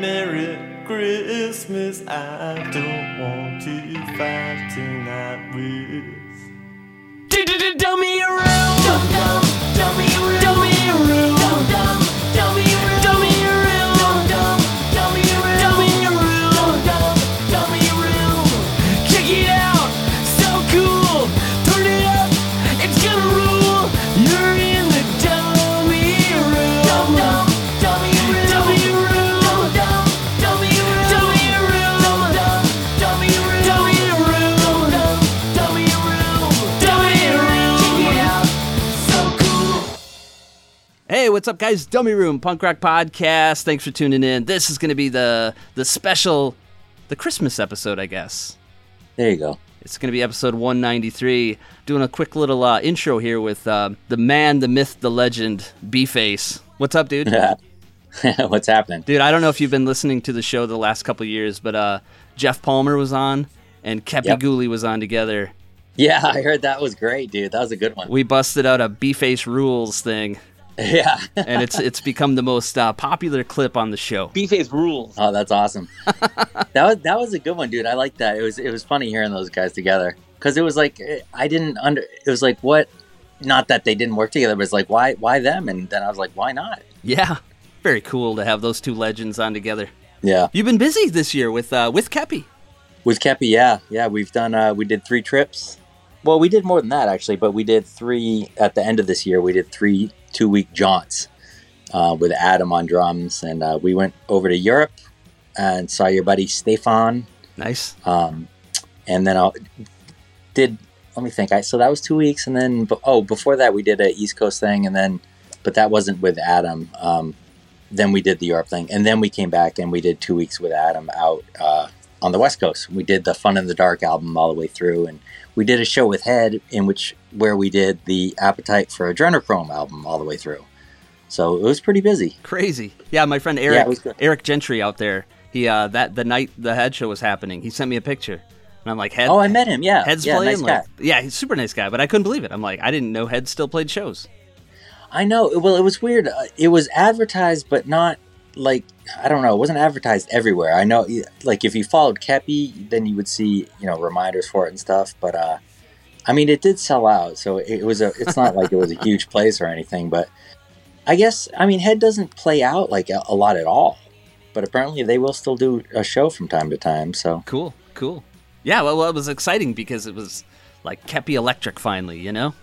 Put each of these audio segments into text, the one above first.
Merry Christmas. I don't want to fight tonight with. Dummy around. Dum dum. Dummy around. Dummy around. What's up, guys? Dummy Room Punk Rock Podcast. Thanks for tuning in. This is going to be the the special, the Christmas episode, I guess. There you go. It's going to be episode 193. Doing a quick little uh, intro here with uh, the man, the myth, the legend, B-Face. What's up, dude? What's happening? dude, I don't know if you've been listening to the show the last couple years, but uh, Jeff Palmer was on and Kepi Yep. Ghoulie was on together. Yeah, I heard that was great, dude. That was a good one. We busted out a B-Face rules thing, Yeah. and it's it's become the most uh, popular clip on the show. B-Face rules. oh, that's awesome. that was that was a good one, dude. I like that. It was it was funny hearing those guys together because it was like I didn't under. It was like what? Not that they didn't work together, but it's like why why them? And then I was like, why not? Yeah, very cool to have those two legends on together. Yeah. You've been busy this year with uh, with Kepi. With Kepi, yeah, yeah, we've done. Uh, we did three trips. Well, we did more than that actually, but we did three at the end of this year. We did three two week jaunts uh, with Adam on drums, and uh, we went over to Europe and saw your buddy Stefan, Nice. um, and then I did. Let me think. I so that was two weeks, and then oh, before that we did a East Coast thing, and then but that wasn't with Adam. Um, then we did the Europe thing, and then we came back and we did two weeks with Adam out uh, on the West Coast. We did the Fun in the Dark album all the way through, and we did a show with Head in which where we did the Appetite for Adrenochrome album all the way through. So it was pretty busy. Crazy. Yeah, my friend Eric good. Eric Gentry out there. He uh that the night the head show was happening, he sent me a picture. And I'm like, Head Oh, I met him. Yeah, Head's yeah, playing nice like guy. Yeah, he's a super nice guy, but I couldn't believe it. I'm like, I didn't know Head still played shows. I know. Well, it was weird. Uh, It was advertised, but not like I don't know. It wasn't advertised everywhere. I know, like if you followed Kepi, then you would see you know reminders for it and stuff. But uh, I mean, it did sell out, so it was a. It's not like it was a huge place or anything, but I guess I mean Head doesn't play out like a, a lot at all. But apparently, they will still do a show from time to time. So Cool, cool. Yeah, well, well it was exciting because it was like Kepi Electric finally, you know?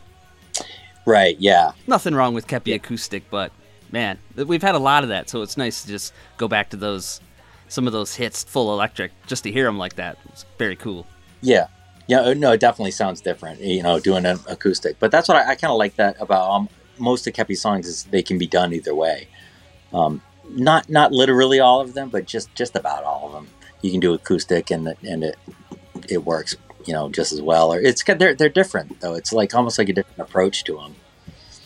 right, yeah, Nothing wrong with Kepi Acoustic, but man, we've had a lot of that, so it's nice to just go back to those some of those hits full electric just to hear them like that. It's very cool. Yeah, yeah. uh, No, it definitely sounds different. You know, doing an acoustic. But that's what I, I kind of like that about um, most of Kepi's songs is they can be done either way. Um, not not literally all of them, but just just about all of them. You can do acoustic and and it it works. You know, just as well. Or it's they're they're different though. It's like almost like a different approach to them.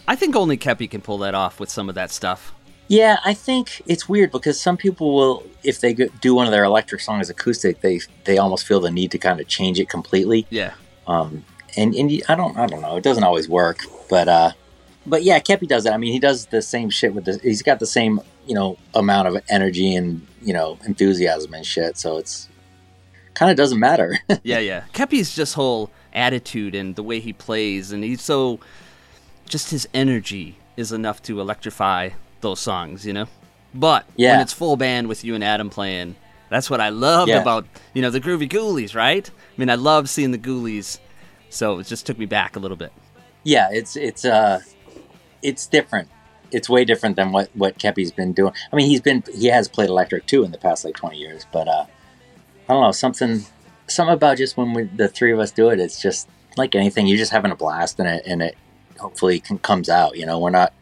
I think only Kepi can pull that off with some of that stuff. Yeah, I think it's weird because some people will, if they do one of their electric songs acoustic, they they almost feel the need to kind of change it completely. Yeah. um, and and I don't I don't know. It doesn't always work, but uh, but yeah, Kepi does it. I mean, he does the same shit with the. He's got the same you know amount of energy and you know enthusiasm and shit. So it's kind of doesn't matter. Yeah, yeah. Kepi's just whole attitude and the way he plays and he's so just his energy is enough to electrify those songs, you know? But when it's full band with you and Adam playing, that's what I loved Yeah. about, you know, the Groovie Ghoulies, right? I mean, I love seeing the Ghoulies. So it just took me back a little bit. yeah, it's it's uh, it's different. It's way different than what what Kepi's been doing. I mean, he's been he has played electric too in the past like twenty years, but uh, I don't know something something about just when we, the three of us do it. It's just like anything. You're just having a blast in it, and it hopefully can, comes out. You know, we're not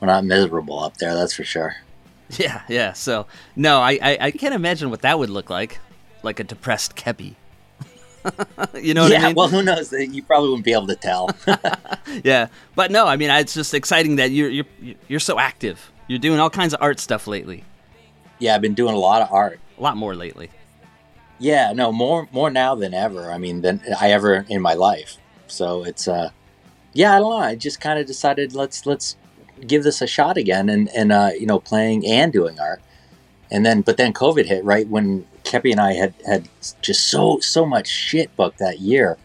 we're not miserable up there. That's for sure. Yeah, yeah. So, no, I, I, I can't imagine what that would look like. Like a depressed Kepi. you know what yeah. I mean? Well, who knows? You probably wouldn't be able to tell. yeah, but no, I mean, it's just exciting that you're you're you're so active. You're doing all kinds of art stuff lately. yeah, I've been doing a lot of art. A lot more lately. Yeah, no, more more now than ever. I mean, than I ever in my life. So it's uh, yeah, I don't know. I just kind of decided let's let's give this a shot again, and and uh, you know, playing and doing art, and then but then COVID hit right when Kepi and I had had just so so much shit booked that year,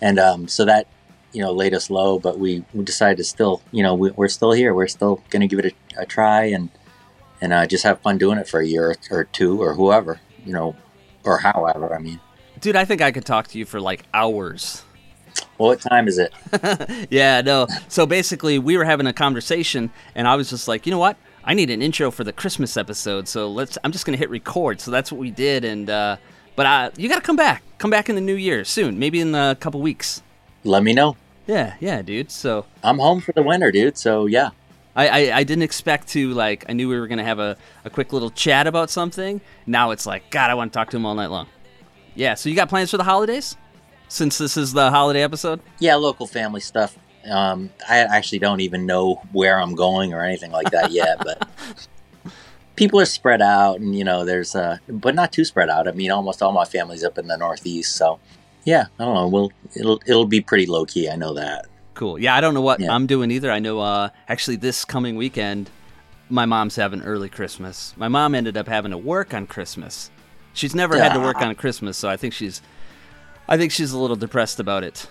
and um, so that you know laid us low. But we, we decided to still you know we, we're still here. We're still gonna give it a, a try and and uh, just have fun doing it for a year or two or whoever you know or however. I mean, Dude, I think I could talk to you for like hours. Well, what time is it? Yeah, no. So basically, we were having a conversation, and I was just like, you know what? I need an intro for the Christmas episode, so let's. I'm just gonna hit record. So that's what we did, and uh, but uh, you gotta come back. Come back in the new year soon, maybe in a couple weeks. Let me know. Yeah, yeah, dude. So I'm home for the winter, dude. So yeah. I, I, I didn't expect to like. I knew we were gonna have a, a quick little chat about something. Now it's like, God, I want to talk to him all night long. Yeah. So you got plans for the holidays? Since this is the holiday episode. Yeah, local family stuff. Um, I actually don't even know where I'm going or anything like that yet, but people are spread out, and you know, there's uh, but not too spread out. I mean, almost all my family's up in the Northeast, so yeah, I don't know. We'll it'll it'll be pretty low key. I know that. Cool. Yeah, I don't know what Yeah. I'm doing either. I know uh actually this coming weekend my mom's having early Christmas. My mom ended up having to work on Christmas. She's never had to work on Christmas, so I think she's I think she's a little depressed about it.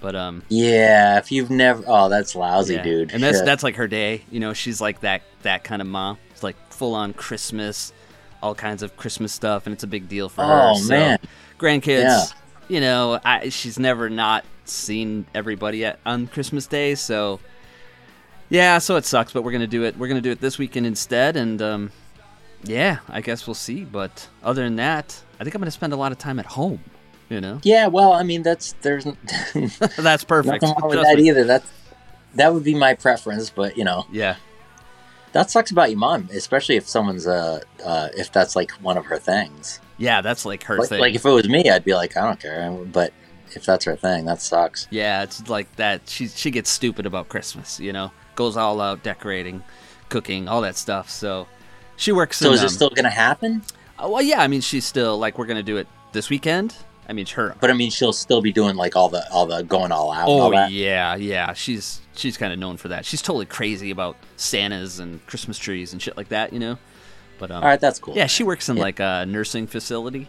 But um Yeah, if you've never, oh, that's lousy, yeah. dude. And that's Shit. that's like her day. You know, she's like that that kind of mom. It's like full on Christmas, all kinds of Christmas stuff and it's a big deal for her. Oh, So, man. grandkids, Yeah. you know, I, she's never not seen everybody at on Christmas Day, so yeah, so it sucks, but we're gonna do it. We're gonna do it this weekend instead, and um, yeah, I guess we'll see. But other than that, I think I'm gonna spend a lot of time at home. You know, Yeah, well, I mean, that's there's that's perfect. nothing wrong with that me. either. That that would be my preference, but you know, Yeah, that sucks about your mom, especially if someone's uh, uh if that's like one of her things. yeah, that's like her Like, thing. like if it was me, I'd be like, I don't care. But if that's her thing, that sucks. Yeah, it's like that. She she gets stupid about Christmas. You know, goes all out decorating, cooking, all that stuff. So she works. So in, is it um, still gonna happen? uh, well, yeah. I mean, she's still like we're gonna do it this weekend. I mean, her. But I mean, she'll still be doing like all the all the going all out. Oh all yeah, yeah. She's she's kind of known for that. She's totally crazy about Santas and Christmas trees and shit like that. You know. But um, All right, that's cool. yeah, she works in Yeah. like a nursing facility.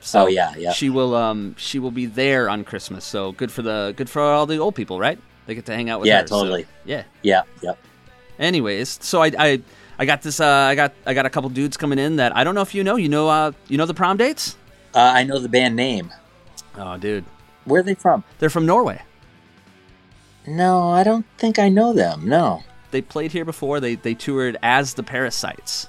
So Oh, yeah, yeah. She will um she will be there on Christmas. So good for the good for all the old people, right? They get to hang out with Yeah, her. so, totally. yeah. Yeah. Yep. Anyways, so I, I I got this uh, I got I got a couple dudes coming in that I don't know if you know. You know uh you know the Promdates? Uh, I know the band name. Oh, dude, Where are they from? they're from Norway. No, I don't think I know them. No. They played here before. They they toured as the Parasites,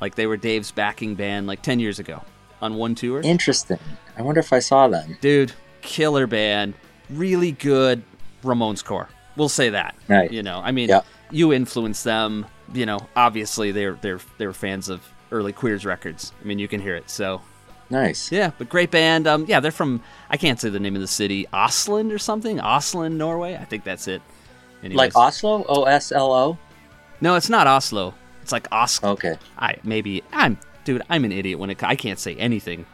like they were Dave's backing band like ten years ago on one tour. Interesting. I wonder if I saw them. Dude, killer band, really good Ramones core. We'll say that. Right. You know, I mean, Yeah. you influenced them. You know, obviously they're they're they were fans of early Queers records. I mean, you can hear it. So Nice. Yeah, but great band. Um, yeah, they're from I can't say the name of the city, Osland or something. Osland, Norway. I think that's it. Anyways. Like Oslo? O S L O? No, it's not Oslo. It's like Oslo. Okay. I maybe I'm dude. I'm an idiot when it. I can't say anything.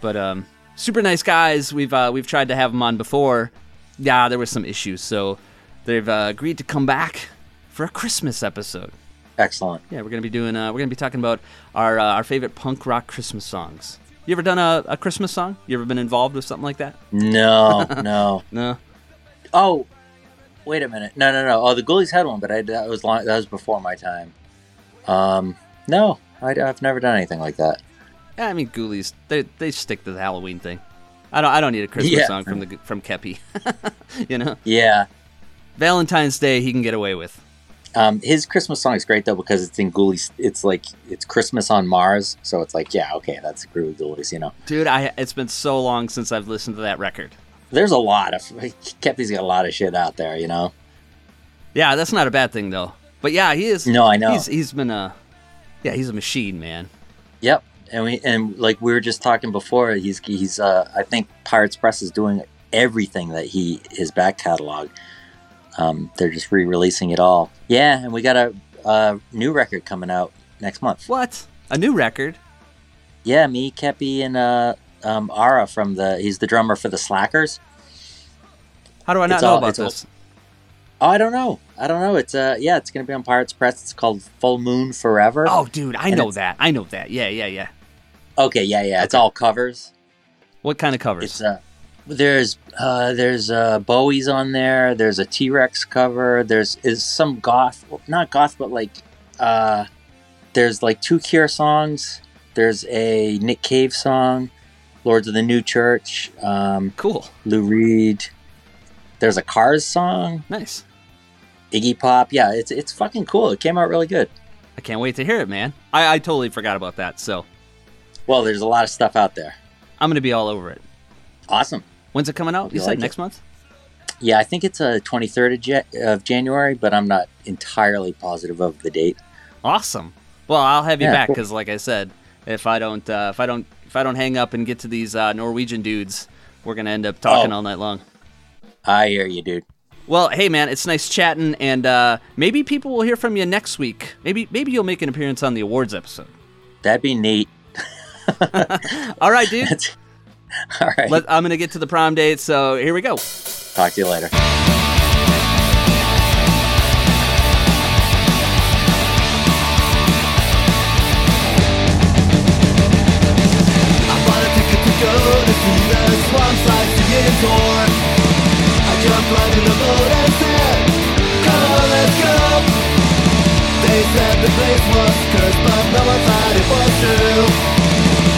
But um, super nice guys. We've uh, we've tried to have them on before. Yeah, there was some issues, so they've uh, agreed to come back for a Christmas episode. Excellent. Yeah, we're gonna be doing. Uh, we're gonna be talking about our uh, our favorite punk rock Christmas songs. You ever done a, a Christmas song? You ever been involved with something like that? No, no. No. Oh, wait a minute. No, no, no. Oh, the Ghoulies had one, but I, that was long, that was before my time. Um, no, I, have never done anything like that. Yeah, I mean, Ghoulies. They they stick to the Halloween thing. I don't I don't need a Christmas Yeah. song from the from Kepi. you know, Yeah. Valentine's Day he can get away with. Um, his Christmas song is great though because it's in Ghoulies. It's like it's Christmas on Mars, so it's like yeah, okay, that's Groovie Ghoulies. You know, Dude, I it's been so long since I've listened to that record. there's a lot of Kepi's got a lot of shit out there. You know. Yeah, that's not a bad thing though. But yeah, he is. No, I know. He's he's been a, yeah, he's a machine, man. Yep. And we and like we were just talking before, he's he's uh I think Pirates Press is doing everything that he his back catalog. Um, they're just re-releasing it all. Yeah, and we got a, a new record coming out next month. What? A new record? Yeah, me, Kepi, and uh, um, Ara from the he's the drummer for the Slackers. How do I not It's know all- about it's all- this? Oh, I don't know. I don't know. It's uh, yeah, it's gonna be on Pirates Press. It's called Full Moon Forever. Oh, dude, I And know that. I know that. Yeah, yeah, yeah. okay, yeah, yeah. It's all covers. What kind of covers? It's uh, there's uh, there's uh, Bowie's on there. There's a T Rex cover. There's is some goth, not goth, but like uh, there's like two Cure songs. There's a Nick Cave song, Lords of the New Church, um, cool. Lou Reed. There's a Cars song, Nice. Iggy Pop. Yeah, it's it's fucking cool. It came out really good. I can't wait to hear it, man. I, I totally forgot about that, so Well, there's a lot of stuff out there. I'm gonna be all over it. Awesome. When's it coming out? You, You said like it? next month. Yeah, I think it's a 23rd of, Ja- of January, but I'm not entirely positive of the date. Awesome. Well, I'll have you Yeah, back cool. because, like I said, if I don't, uh, if I don't, if I don't hang up and get to these uh, Norwegian dudes, we're gonna end up talking Oh. all night long. I hear you, dude. Well, hey man, it's nice chatting, and uh, maybe people will hear from you next week. Maybe, maybe you'll make an appearance on the awards episode. That'd be neat. All right, dude. That's all right. Let, I'm gonna get to the Promdate, so here we go. Talk to you later. I bought a ticket to go to see the Swan sightseeing tour. I jumped right in the boat and said, Come on, let's go. They said the place was cursed, but no one thought it was true.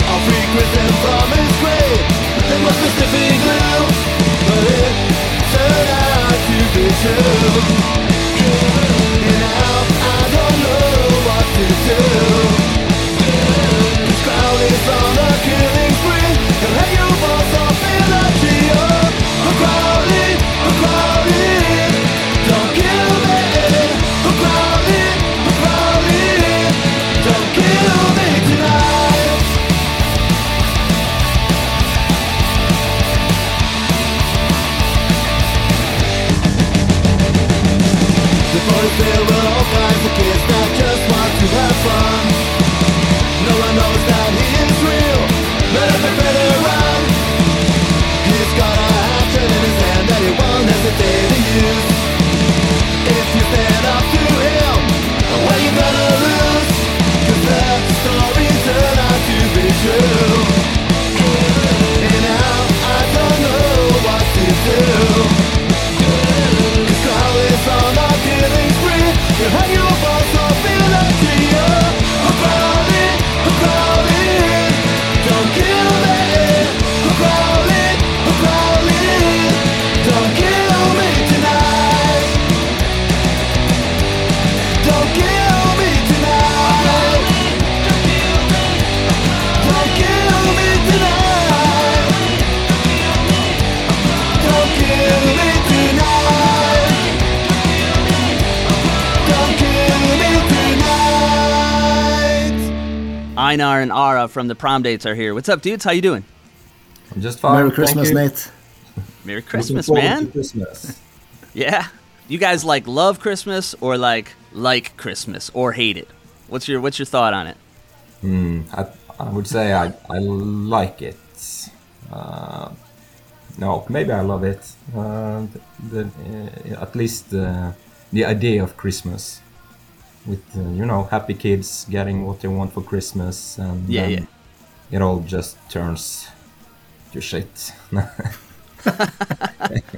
I'll frequent them from Einar and Are from the Promdates are here. What's up, dudes? How you doing? I'm just fine. Merry Christmas. Nate. Merry Christmas, man. to Christmas. Yeah. You guys like love Christmas or like like Christmas or hate it? What's your what's your thought on it? Hmm, I, I would say I, I like it. Uh, no, maybe I love it. Uh, the, uh, at least uh, the idea of Christmas, with uh, you know happy kids getting what they want for Christmas, and Yeah, then yeah. it all just turns to shit.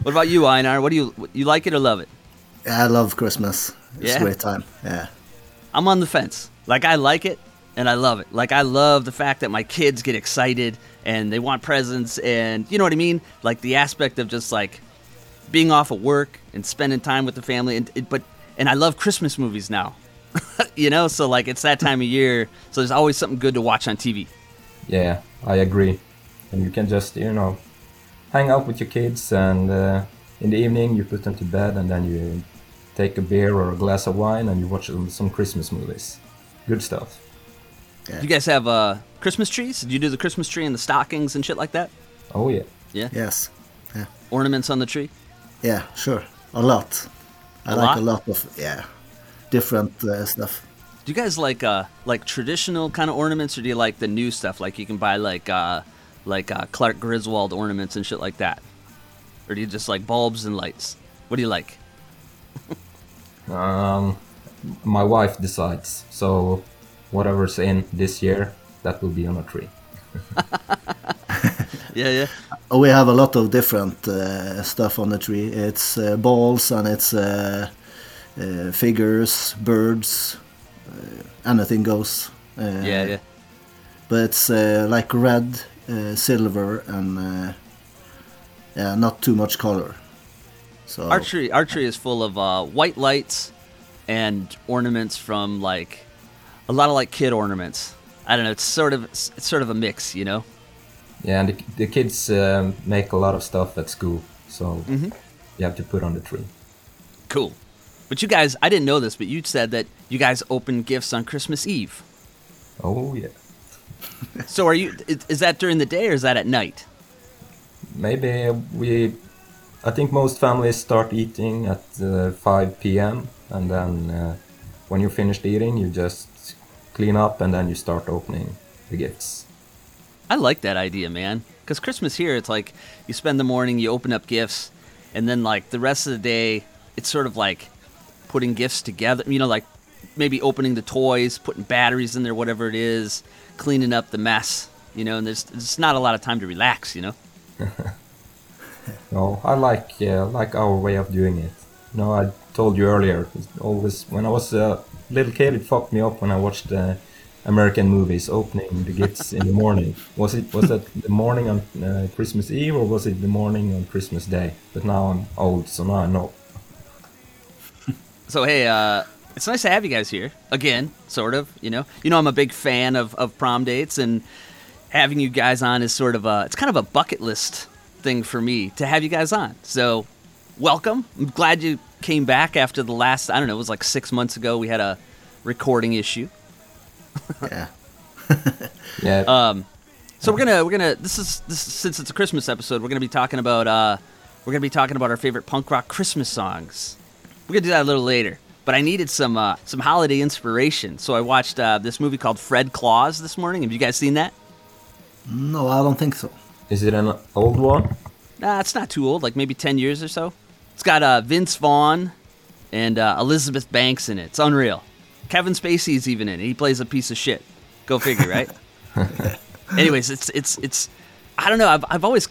What about you, Einar? What do you you like it or love it? Yeah, I love Christmas. It's Yeah? a great time. Yeah. I'm on the fence. Like I like it and I love it. Like I love the fact that my kids get excited and they want presents and you know what I mean? Like the aspect of just like being off of work and spending time with the family and but and I love Christmas movies now. you know, so like it's that time of year, so there's always something good to watch on TV. Yeah, I agree. And you can just, you know, hang out with your kids, and uh, in the evening you put them to bed, and then you take a beer or a glass of wine, and you watch some, some Christmas movies. Good stuff. Do you guys have uh Christmas trees? Did you do the Christmas tree and the stockings and shit like that? Oh yeah. Yeah. Yes. Yeah. Ornaments on the tree? Yeah, sure. A lot. I A like lot? a lot of yeah, different uh, stuff. Do you guys like uh like traditional kind of ornaments, or do you like the new stuff? Like you can buy like uh like uh, Clark Griswold ornaments and shit like that, or do you just like bulbs and lights? What do you like? Um, my wife decides. So whatever's in this year, that will be on a tree. Yeah, yeah. Oh, we have a lot of different uh, stuff on the tree. It's uh, balls and it's uh, uh, figures, birds, uh, anything goes. Uh, Yeah, yeah. But it's uh, like red, uh, silver, and uh, yeah, not too much color. So Archery archery is full of uh, white lights and ornaments from like a lot of like kid ornaments. I don't know. It's sort of it's sort of a mix, you know. Yeah, and the, the kids um, make a lot of stuff at school, so you have to put on the tree. Cool. But you guys, I didn't know this, but you said that you guys open gifts on Christmas Eve. Oh yeah. So are you? Is, that during the day or is that at night? Maybe we. I think most families start eating at uh, 5 p.m. and then uh, when you're finished eating, you just clean up and then you start opening the gifts. I like that idea, man. Because Christmas here, it's like you spend the morning, you open up gifts, and then like the rest of the day, it's sort of like putting gifts together. You know, like maybe opening the toys, putting batteries in there, whatever it is, cleaning up the mess. You know, and there's there's not a lot of time to relax. You know. No, I like uh, like our way of doing it. No, I told you earlier. It's always when I was a little kid, it fucked me up when I watched uh, American movies opening the gifts in the morning. Was it was that the morning on uh, Christmas Eve or was it the morning on Christmas Day? But now I'm old, so now I know. So hey, uh, it's nice to have you guys here again. Sort of, you know. You know, I'm a big fan of, of Promdates, and having you guys on is sort of a it's kind of a bucket list thing for me to have you guys on. So, welcome. I'm glad you came back after the last. I don't know, it was like six months ago. We had a recording issue. yeah, Yeah, Um, so we're gonna we're gonna this is this is, since it's a Christmas episode, we're gonna be talking about uh, we're gonna be talking about our favorite punk rock Christmas songs. We're gonna do that a little later. But I needed some uh, some holiday inspiration, so I watched uh, this movie called Fred Claus this morning. Have you guys seen that? no, I don't think so. is it an old one? Nah, it's not too old, like maybe ten years or so. It's got uh, Vince Vaughn and uh, Elizabeth Banks in it. It's unreal. Kevin Spacey's even in it. He plays a piece of shit. Go figure, right? Anyways, it's it's it's. I don't know. I've I've always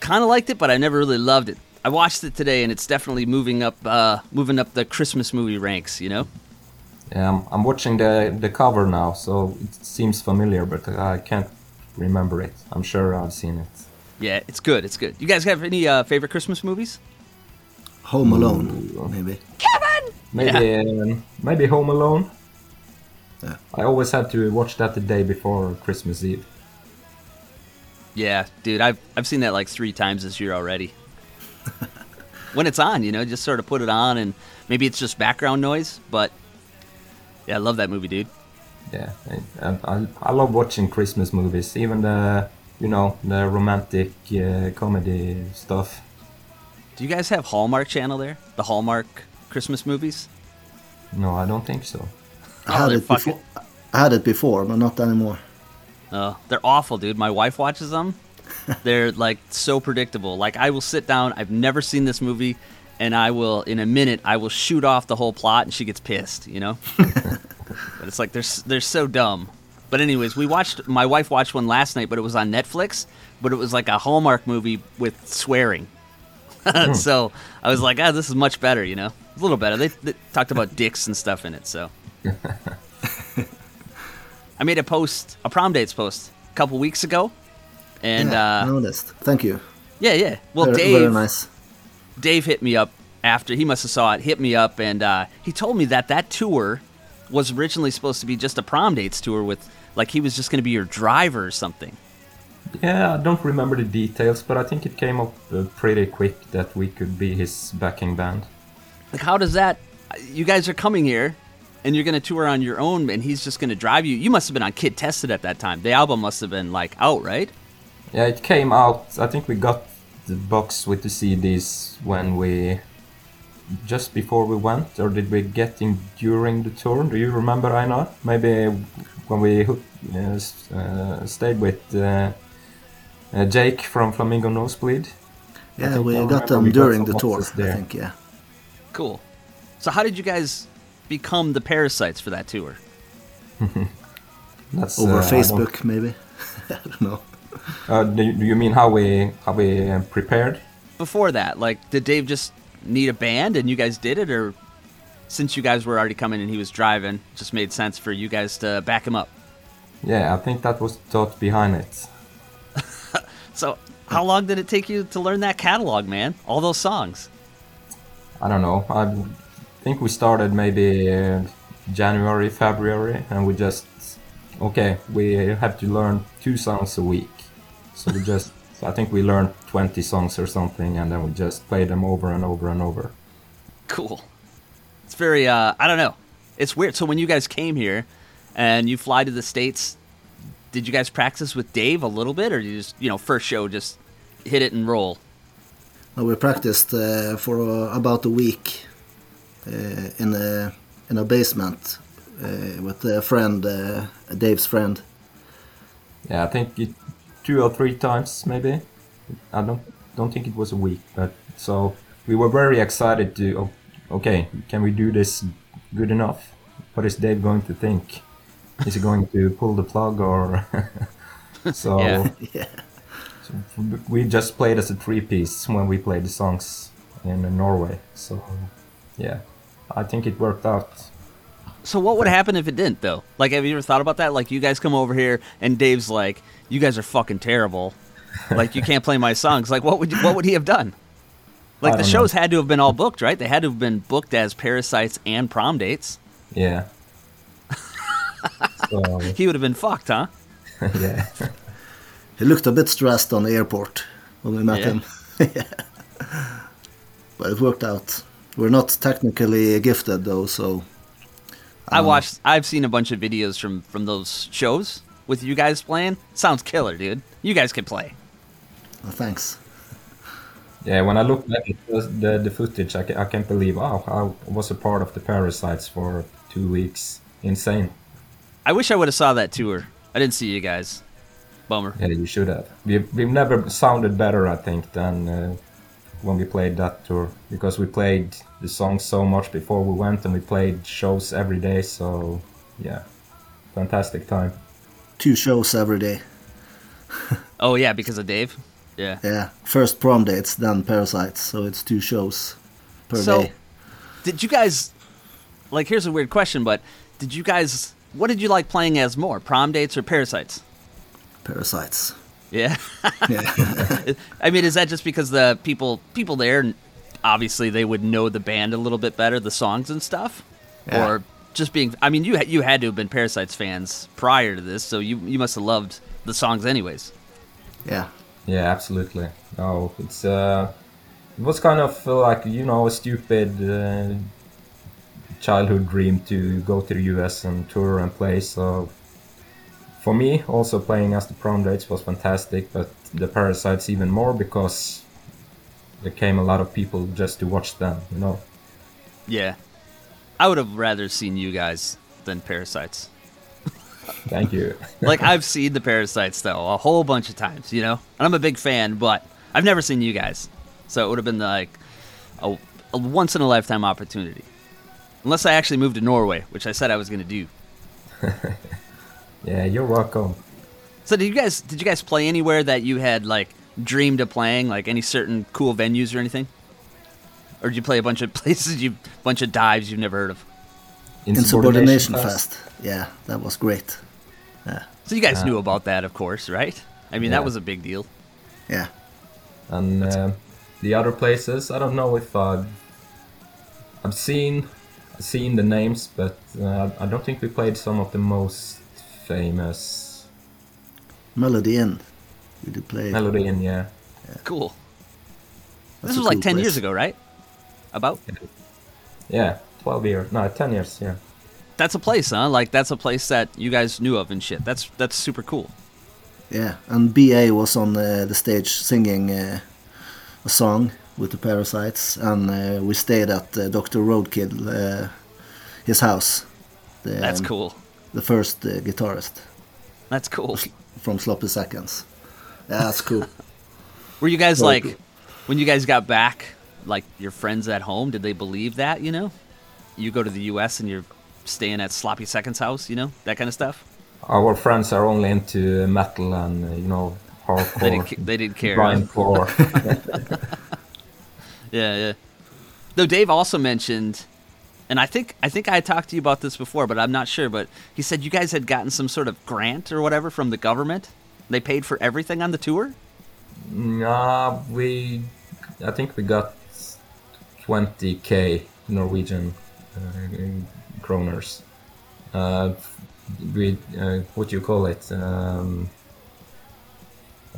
kind of liked it, but I never really loved it. I watched it today, and it's definitely moving up uh, moving up the Christmas movie ranks. You know. Yeah, I'm, I'm watching the the cover now, so it seems familiar, but I can't remember it. I'm sure I've seen it. Yeah, it's good. It's good. You guys have any uh, favorite Christmas movies? Home Alone, maybe. Kevin. Maybe um, maybe Home Alone. Yeah. I always had to watch that the day before Christmas Eve. Yeah, dude, I've I've seen that like three times this year already. When it's on, you know, just sort of put it on, and maybe it's just background noise, but yeah, I love that movie, dude. Yeah, I, I, I love watching Christmas movies, even the you know the romantic uh, comedy stuff. Do you guys have Hallmark Channel there? The Hallmark Christmas movies? No, I don't think so. I Oh, had they're it before. I had it before, but not anymore. Oh, they're awful, dude. My wife watches them. They're like so predictable. Like I will sit down. I've never seen this movie, and I will in a minute I will shoot off the whole plot, and she gets pissed. You know. but it's like they're they're so dumb. But anyways, we watched. My wife watched one last night, but it was on Netflix. But it was like a Hallmark movie with swearing. so I was like, ah, this is much better. You know, a little better. They, they talked about dicks and stuff in it. So. I made a post, a Promdates post, a couple weeks ago, and yeah, I uh, noticed. Thank you. yeah, yeah. Well, very, Dave, very nice. Dave hit me up after he must have saw it. Hit me up, and uh, he told me that that tour was originally supposed to be just a Promdates tour with, like, he was just going to be your driver or something. Yeah, I don't remember the details, but I think it came up uh, pretty quick that we could be his backing band. Like, how does that? You guys are coming here, and you're going to tour on your own, and he's just going to drive you. You must have been on Kid Tested at that time. The album must have been like out, right? Yeah, it came out. I think we got the box with the CDs when we just before we went, or did we get in during the tour? Do you remember, Einar? Maybe when we uh, uh, stayed with uh, uh, Jake from Flamingo Nosebleed. Yeah, we got them we during some the tour. boxes I think. Yeah. Cool. So how did you guys become the parasites for that tour? That's Over uh, Facebook, maybe. I don't know. Uh, do, you- do you mean how we how we uh, prepared? Before that, like, did Dave just need a band and you guys did it, or since you guys were already coming and he was driving, just made sense for you guys to back him up? Yeah, I think that was thought behind it. So how long did it take you to learn that catalog, man? All those songs. I don't know. I think we started maybe uh, January, February, and we just okay. We have to learn two songs a week, so we just. I think we learned 20 songs or something, and then we just played them over and over and over. Cool. It's very uh I don't know. It's weird. So when you guys came here and you fly to the states, did you guys practice with Dave a little bit or did you just, you know, first show just hit it and roll? No, we practiced uh, for uh, about a week uh, in a in a basement uh, with a friend, uh, Dave's friend. Yeah, I think it, two or three times maybe. I don't don't think it was a week, but so we were very excited to. oh, Okay, can we do this good enough? What is Dave going to think? Is he going to pull the plug or? so, Yeah. Yeah. so we just played as a three piece when we played the songs in Norway. So yeah, I think it worked out. So what would happen if it didn't though? Like have you ever thought about that? Like you guys come over here and Dave's like, "You guys are fucking terrible. Like you can't play my songs." Like what would you, what would he have done? Like the shows know. had to have been all booked, right? They had to have been booked as parasites and Promdates. Yeah. so He would have been fucked, huh? yeah. He looked a bit stressed on the airport when we met Yeah. him. yeah. But it worked out. We're not technically gifted though, so I uh, watched. I've seen a bunch of videos from from those shows with you guys playing. Sounds killer, dude. You guys can play. uh, thanks. Yeah, when I look back at the, the, the footage, I, ca- I can't believe, oh, I was a part of the Parasites for two weeks. Insane. I wish I would have saw that tour. I didn't see you guys. Bummer. Yeah, you should have. We've, we've never sounded better, I think, than uh, when we played that tour. Because we played the songs so much before we went and we played shows every day, so yeah, fantastic time. Two shows every day. Oh yeah, because of Dave. Yeah. Yeah. First Promdates, then parasites. So it's two shows per So, day. did you guys like? Here's a weird question, but did you guys? What did you like playing as more, Promdates or parasites? Parasites. Yeah. Yeah. I mean, is that just because the people people there, obviously they would know the band a little bit better, the songs and stuff, Yeah. or just being? I mean, you you had to have been Parasites fans prior to this, so you you must have loved the songs anyways. yeah. Yeah, absolutely. No, it's uh, it was kind of like you know a stupid uh, childhood dream to go to the US and tour and play. So for me, also playing as the Promdates was fantastic, but the Parasites even more because there came a lot of people just to watch them. You know. Yeah, I would have rather seen you guys than Parasites. Thank you. Like I've seen the Parasites though a whole bunch of times, you know, and I'm a big fan, but I've never seen you guys, so it would have been like a, a once in a lifetime opportunity. Unless I actually moved to Norway, which I said I was going to do. yeah, you're welcome. So did you guys did you guys play anywhere that you had like dreamed of playing, like any certain cool venues or anything? Or did you play a bunch of places you bunch of dives you've never heard of? Insubordination Fest. Yeah, that was great. Yeah. So you guys Yeah. knew about that, of course, right? I mean, Yeah. that was a big deal. Yeah. And uh, the other places, I don't know if I've, I've seen seen the names, but uh, I don't think we played some of the most famous Melody Inn. We did play. Melody Inn yeah. Cool. That's this a was like ten place. years ago, right? About. Yeah, 12 years. No, 10 years, yeah. That's a place, huh? Like that's a place that you guys knew of and shit. That's that's super cool. Yeah, and BA was on uh, the stage singing uh, a song with the Parasites, and uh, we stayed at uh, Dr. Roadkill, uh, his house. The, That's um, cool. The first uh, guitarist That's cool. from Sloppy Seconds. Yeah, that's cool. Were you guys Very like cool. when you guys got back, like your friends at home, did they believe that, you know? you go to the U.S. and you're staying at Sloppy Seconds house, you know, that kind of stuff. Our friends are only into metal and you know hardcore. They didn't, they didn't care. grindcore. Yeah, yeah. Though Dave also mentioned, and I think I think I talked to you about this before, but I'm not sure. But he said you guys had gotten some sort of grant or whatever from the government. They paid for everything on the tour. nah, we. I think we got 20k Norwegian uh, kroners. Uh, we uh, what do you call it? Um,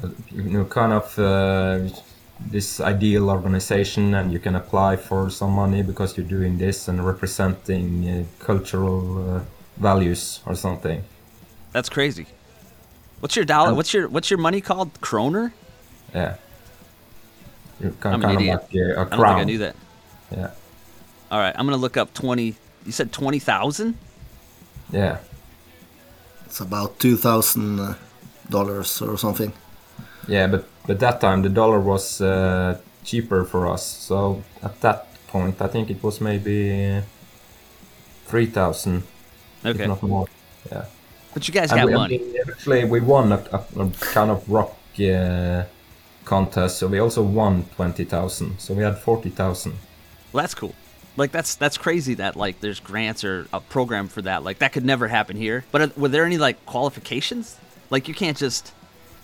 uh, you know, kind of uh, this ideal organization, and you can apply for some money because you're doing this and representing uh, cultural uh, values or something. That's crazy. What's your dollar? Um, What's your what's your money called? Kroner? Yeah. You're I'm kind, an kind idiot. like uh, a I don't think I knew that. Yeah. All right, I'm gonna look up twenty. You said twenty thousand? Yeah. It's about two thousand uh, dollars or something. Yeah, but but that time the dollar was uh, cheaper for us. So at that point, I think it was maybe three thousand, Okay, if not more. Yeah. but you guys And got we, I money. mean, actually, we won a, a, a kind of rock uh, contest, so we also won twenty thousand. So we had forty thousand. Well, that's cool. Like that's that's crazy that like there's grants or a program for that. Like that could never happen here. But are, were there any like qualifications? Like you can't just.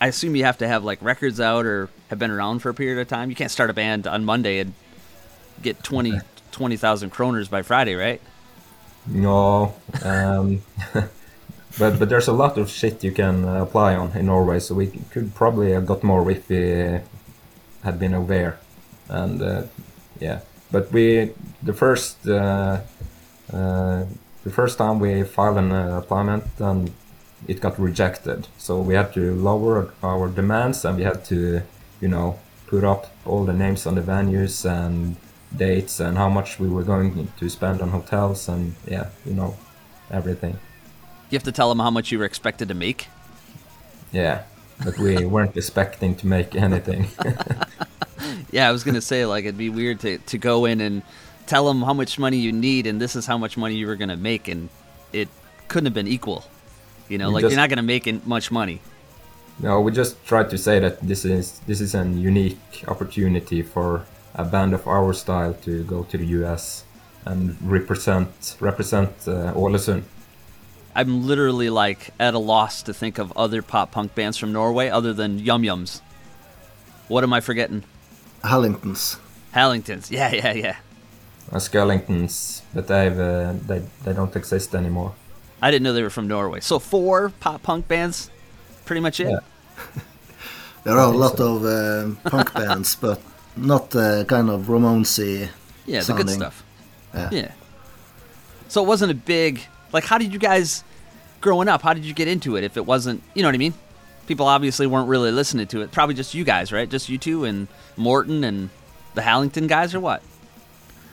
I assume you have to have like records out or have been around for a period of time. You can't start a band on Monday and get 20 20,000 kroners by Friday, right? No, um, but but there's a lot of shit you can uh, apply on in Norway, so we could probably have got more if we had been aware. And uh, yeah, but we the first uh, uh, the first time we filed an uh, appliement and it got rejected, so we had to lower our demands and we had to you know put up all the names on the venues and dates and how much we were going to spend on hotels and yeah, you know, everything. You have to tell them how much you were expected to make. Yeah, but we weren't expecting to make anything. Yeah, I was gonna say like it'd be weird to to go in and tell them how much money you need and this is how much money you were gonna make and it couldn't have been equal. You know, You like just- you're not gonna make in- much money. no, we just tried to say that this is this is an unique opportunity for a band of our style to go to the US and represent represent uh, Ålesund. I'm literally like at a loss to think of other pop punk bands from Norway other than Yum Yums. What am I forgetting? Hallingtons. Hallingtons. Yeah, yeah, yeah. Uh, Skellingtons, but they've uh, they they don't exist anymore. I didn't know they were from Norway. So four pop punk bands, pretty much it. Yeah. There are a lot so. of uh, punk bands, but not uh, kind of Ramonesy. Yeah, the good stuff. Yeah. Yeah. So it wasn't a big like. How did you guys growing up? How did you get into it? If it wasn't, you know what I mean? People obviously weren't really listening to it. Probably just you guys, right? Just you two and Morton and the Hallington guys, or what?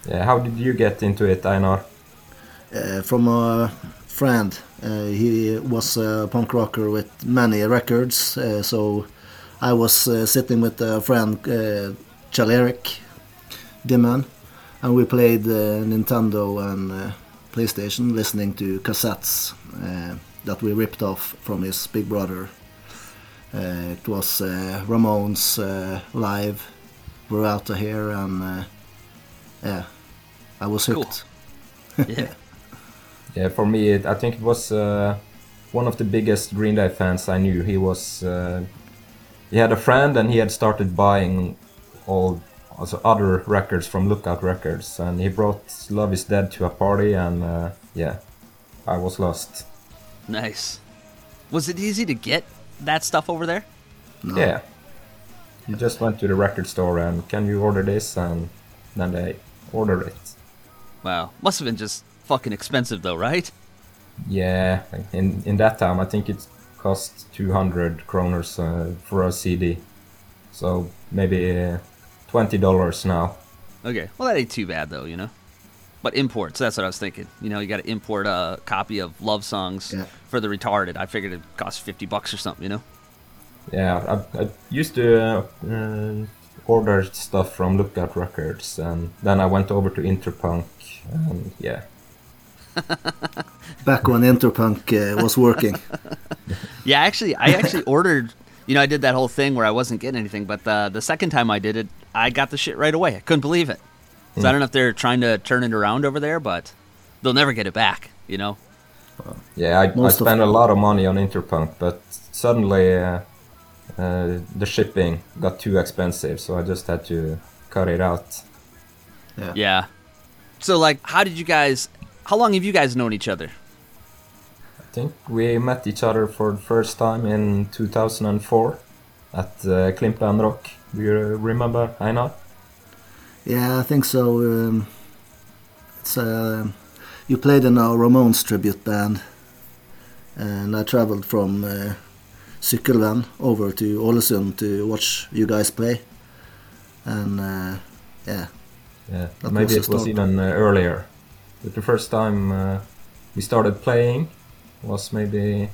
Yeah, how did you get into it, Einar? Uh, from a friend. Uh, he was a punk rocker with many records, uh, so I was uh, sitting with a friend, uh, Kjell Erik Dimman, and we played uh, Nintendo and uh, PlayStation, listening to cassettes uh, that we ripped off from his big brother. Uh, it was uh, Ramones uh, live. We're out of here, and uh, yeah, I was Cool. hooked. Yeah. Yeah, for me, it, I think it was uh, one of the biggest Green Day fans I knew. He was, uh, he had a friend and he had started buying all also other records from Lookout Records, and he brought Love Is Dead to a party, and uh, yeah, I was lost. Nice. Was it easy to get that stuff over there? No. Yeah, you just went to the record store and can you order this, and then they order it. Wow. Must have been just fucking expensive though, right? Yeah, in in that time, I think it cost 200 kroners uh, for a CD. So maybe uh, $20 now. Okay. Well, that ain't too bad though, you know. But imports, that's what I was thinking. You know, you got to import a copy of love songs Yeah. for the retarded. I figured it cost 50 bucks or something, you know. Yeah, I, I used to uh, uh, ordered stuff from Lookout Records, and then I went over to Interpunk, and yeah, Back when Interpunk uh, was working. Yeah, actually, I actually ordered. You know, I did that whole thing where I wasn't getting anything, but the the second time I did it, I got the shit right away. I couldn't believe it. So I don't know if they're trying to turn it around over there, but they'll never get it back. You know. yeah, I, I spent a lot of money on Interpunk, but suddenly uh, uh, the shipping got too expensive, so I just had to cut it out. Yeah. So like, how did you guys? How long have you guys known each other? I think we met each other for the first time in 2004 at uh, Klimpland Rock. Do you remember, Einar? Yeah, I think so. Um, it's uh, you played in our Ramones tribute band, and I traveled from uh, Sykkylven over to Ålesund to watch you guys play. And uh, yeah, Yeah, That maybe was it was even uh, earlier. But the first time uh, we started playing was maybe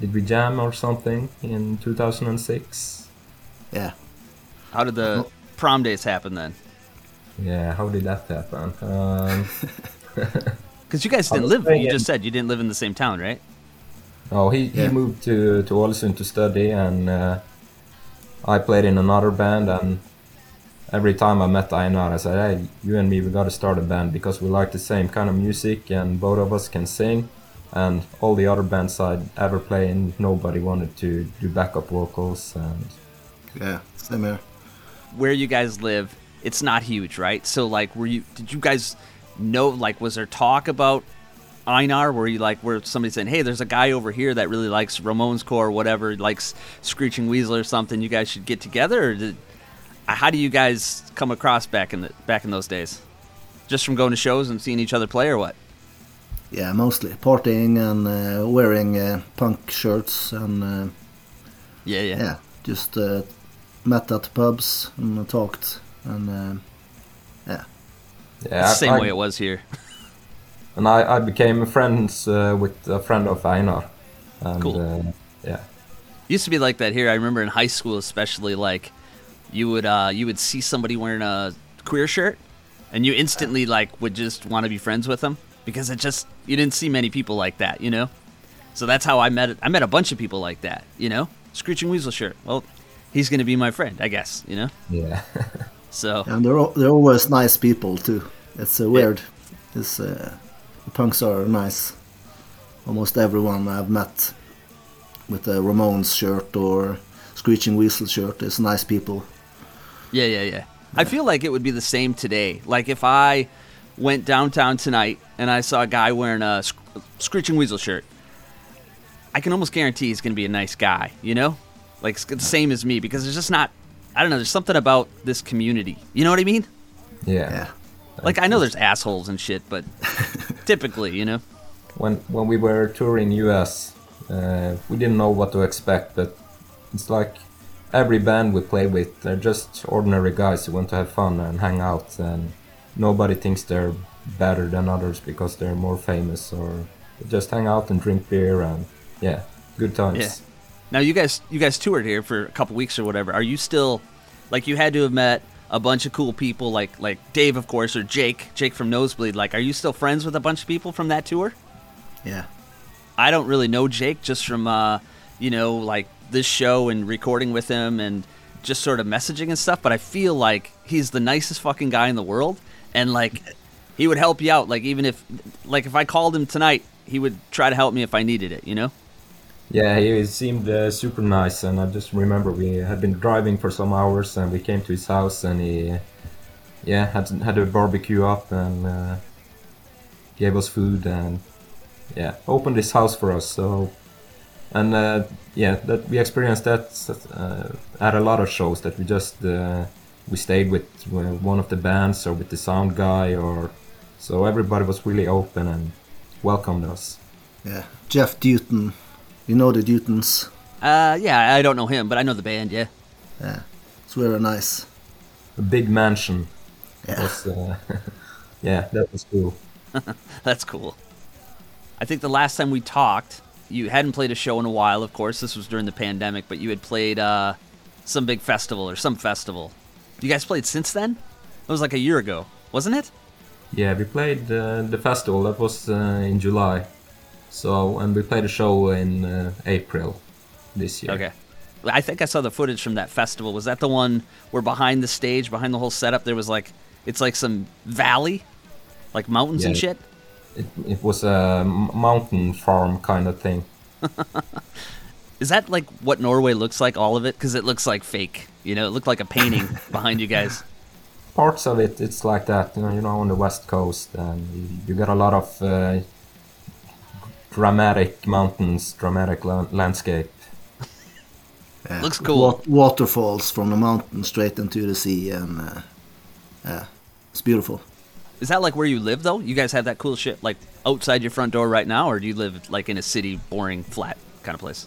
did we jam or something in 2006? yeah, How did the Promdates happen then? Yeah, how did that happen? Um, Because you guys didn't was live. You playing- just said you didn't live in the same town, right? oh, he, he moved to to Ålesund to study, and uh, I played in another band. And every time I met Einar, I said, "Hey, you and me, we got to start a band because we like the same kind of music, and both of us can sing." And all the other bands I'd ever play in, nobody wanted to do backup vocals, and yeah, same here. Where you guys live, it's not huge, right? So like, were you? Did you guys know? Like, was there talk about Einar? Were you like, where somebody saying, "Hey, there's a guy over here that really likes Ramones core, or whatever, likes Screeching Weasel or something. You guys should get together." Or did, how do you guys come across back in the back in those days? Just from going to shows and seeing each other play, or what? Yeah, mostly partying and uh, wearing uh, punk shirts and uh, Yeah, yeah. yeah, just uh, met at pubs and talked and uh, yeah, yeah, Same I, way it was here. And I, I became friends uh, with a friend of Einar, and Cool. uh, yeah, used to be like that here. I remember in high school, especially like you would uh, you would see somebody wearing a queer shirt, and you instantly like would just want to be friends with them because it just you didn't see many people like that, you know. So that's how I met. I met a bunch of people like that, you know. Screeching Weasel shirt. Well, he's gonna be my friend, I guess, you know. yeah. So and they're al- they're always nice people too. It's uh, weird. It's uh, the punks are nice. Almost everyone I've met with a Ramones shirt or Screeching Weasel shirt is nice people. Yeah, yeah, yeah. I feel like it would be the same today. Like if I went downtown tonight and I saw a guy wearing a Screeching Weasel shirt, I can almost guarantee he's going to be a nice guy, you know? Like it's the same as me because there's just not, I don't know, there's something about this community. You know what I mean? yeah, Yeah, Like I know there's assholes and shit, but typically, you know? When when we were touring US, uh, we didn't know what to expect, but it's like every band we play with, they're just ordinary guys who want to have fun and hang out, and nobody thinks they're better than others because they're more famous, or just hang out and drink beer and yeah, good times. Yeah. Now you guys, you guys toured here for a couple weeks or whatever. Are you still, like, you had to have met a bunch of cool people, like like Dave, of course, or Jake, Jake from Nosebleed. Like, are you still friends with a bunch of people from that tour? yeah, I don't really know Jake just from, uh, you know, like this show and recording with him and just sort of messaging and stuff. But I feel like he's the nicest fucking guy in the world, and like he would help you out. Like even if, like if I called him tonight, he would try to help me if I needed it. You know? Yeah, he seemed uh, super nice, and I just remember we had been driving for some hours, and we came to his house, and he, yeah, had had a barbecue up and uh, gave us food, and yeah, opened his house for us. So, and uh, yeah, that we experienced that uh, at a lot of shows that we just uh, we stayed with uh, one of the bands or with the sound guy, or so everybody was really open and welcomed us. yeah. Jeff Dutton, you know the Dutons. Uh, yeah, I don't know him, but I know the band. Yeah. Yeah, it's very nice. A big mansion. Yeah. was uh, yeah that was cool That's cool. I think the last time we talked, you hadn't played a show in a while. Of course, this was during the pandemic, but you had played uh, some big festival or some festival. You guys played since then? It was like a year ago, wasn't it? Yeah, we played uh, the festival. That was uh, in July. So and we played a show in uh, April this year. Okay. I think I saw the footage from that festival. Was that the one where behind the stage, behind the whole setup, there was like, it's like some valley, like mountains and shit? It, it was a mountain farm kind of thing. Is that like what Norway looks like, all of it? Because it looks like fake. You know, it looked like a painting behind you guys. Parts of it, it's like that. You know, you know on the west coast, and you, you got a lot of uh, dramatic mountains, dramatic la- landscape. Yeah. Looks cool. Wa- waterfalls from the mountain straight into the sea, and uh, yeah, it's beautiful. Is that like where you live, though? You guys have that cool shit like outside your front door right now, or do you live like in a city, boring, flat kind of place?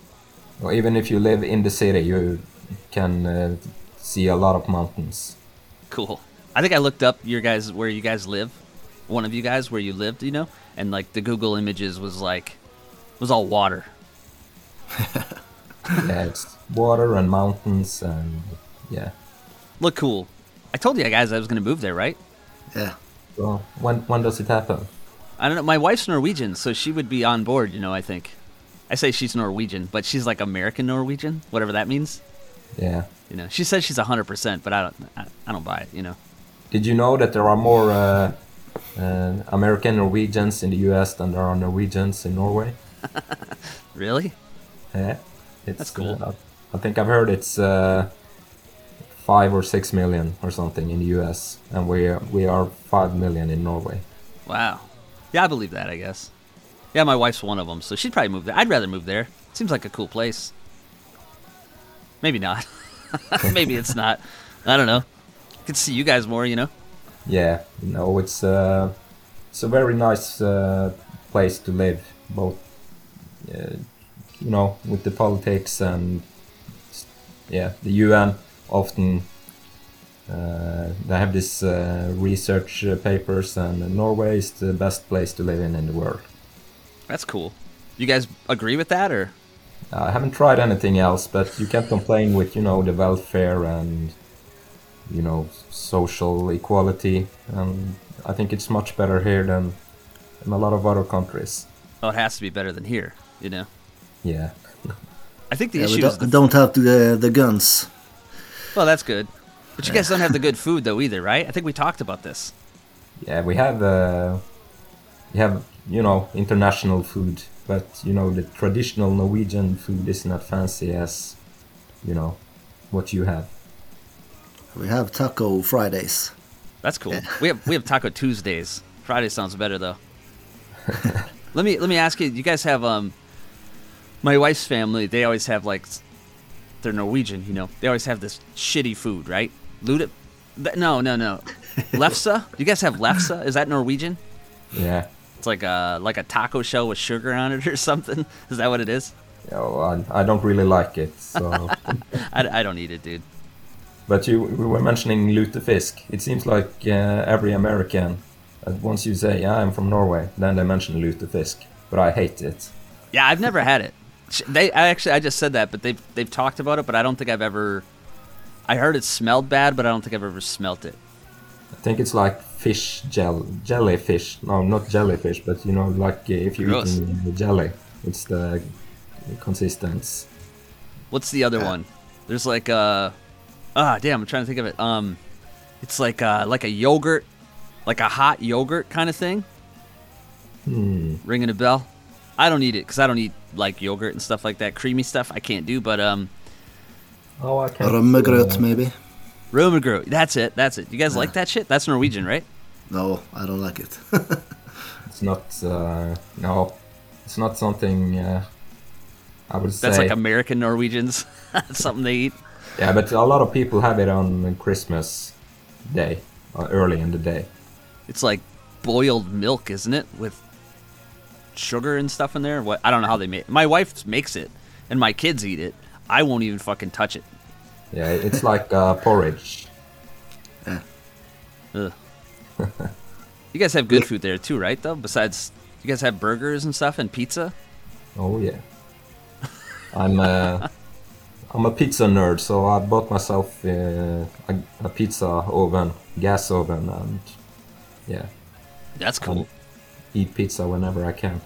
Or even if you live in the city, you can uh, see a lot of mountains. Cool. I think I looked up your guys where you guys live. One of you guys where you lived, you know, and like the Google images was like was all water. yeah, it's water and mountains, and yeah. Look cool. I told you guys I was gonna move there, right? Yeah, Well, when when does it happen? I don't know. My wife's Norwegian, so she would be on board. You know, I think. I say she's Norwegian, but she's like American Norwegian, whatever that means. Yeah. You know, she says she's hundred percent, but I don't. I, I don't buy it. You know. Did you know that there are more uh, uh, American Norwegians in the U.S. than there are Norwegians in Norway? Really? Yeah, it's, That's cool. uh, I think I've heard it's uh, five or six million or something in the U.S. and we are, we are five million in Norway. Wow. Yeah, I believe that. I guess. Yeah, my wife's one of them, so she'd probably move there. I'd rather move there. Seems like a cool place. Maybe not. Maybe it's not. I don't know. I Could see you guys more, you know. Yeah, no, it's uh, it's a very nice uh, place to live, both you know with the politics and yeah, the UN often uh, they have this uh, research uh, papers, and Norway is the best place to live in in the world. That's cool. You guys agree with that, or I haven't tried anything else, but you can't complain with you know the welfare and you know social equality, and I think it's much better here than in a lot of other countries. oh, it has to be better than here, you know? Yeah, I think the yeah we issue is don't, the don't have the the guns. well, that's good. But you guys don't have the good food though either, right? I think we talked about this. yeah, we have uh, we have you know international food, but you know the traditional Norwegian food is not fancy as you know what you have. We have Taco Fridays. That's cool. We have we have Taco Tuesdays. Friday sounds better though. let me let me ask you. You guys have um. My wife's family. They always have like, they're Norwegian. You know, they always have this shitty food, right? Luda. No, no, no. Lefse. You guys have lefse? Is that Norwegian? Yeah, It's like a like a taco shell with sugar on it or something. Is that what it is? you know, I, I don't really like it. So, I, I don't eat it, dude. but you we were mentioning lutefisk. It seems like uh, every American, uh, once you say yeah, I'm from Norway, then they mention lutefisk. But I hate it. Yeah, I've never had it. Sh- They I actually I just said that, but they've they've talked about it, but I don't think I've ever. I heard it smelled bad, but I don't think I've ever smelt it. I think it's like fish gel, jellyfish. No, not jellyfish, but you know, like uh, if you're Gross. eating the jelly, it's the consistency. What's the other one? There's like a ah damn, I'm trying to think of it. Um, it's like uh like a yogurt, like a hot yogurt kind of thing. Hmm. Ringing a bell. I don't eat it because I don't eat like yogurt and stuff like that. Creamy stuff I can't do, but um, Oh, I can't. Rømmegrøt, uh, maybe. Romagro. That's it. That's it. You guys like that shit? That's Norwegian, right? No, I don't like it. It's not. Uh, no, it's not something. Uh, I would say. That's like American Norwegians. That's something they eat. Yeah, but a lot of people have it on Christmas Day, early in the day. It's like boiled milk, isn't it, with sugar and stuff in there? What I don't know how they make. My wife makes it, and my kids eat it. I won't even fucking touch it. Yeah, it's like uh, porridge. You guys have good food there too, right? Though, besides, you guys have burgers and stuff and pizza. Oh yeah. I'm. Uh, I'm a pizza nerd, so I bought myself uh, a, a pizza oven, gas oven, and yeah, That's cool. Eat pizza whenever I can.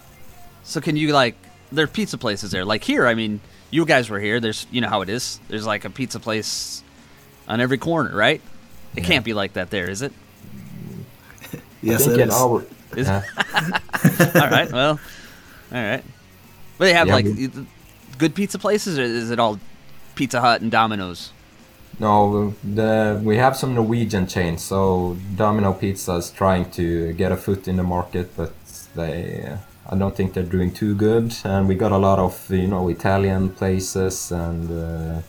So can you like there are pizza places there. Like here, I mean, you guys were here. There's you know how it is. There's like a pizza place on every corner, right? It Yeah. can't be like that there, is it? Yes, I think it in is. our Is- yeah, all right. Well, all right. But they have Yeah, like we- y- good pizza places, or is it all Pizza Hut and Domino's? no, the we have some Norwegian chains. So Domino Pizza is trying to get a foot in the market, but they I don't think they're doing too good. And we got a lot of you know Italian places and. Uh,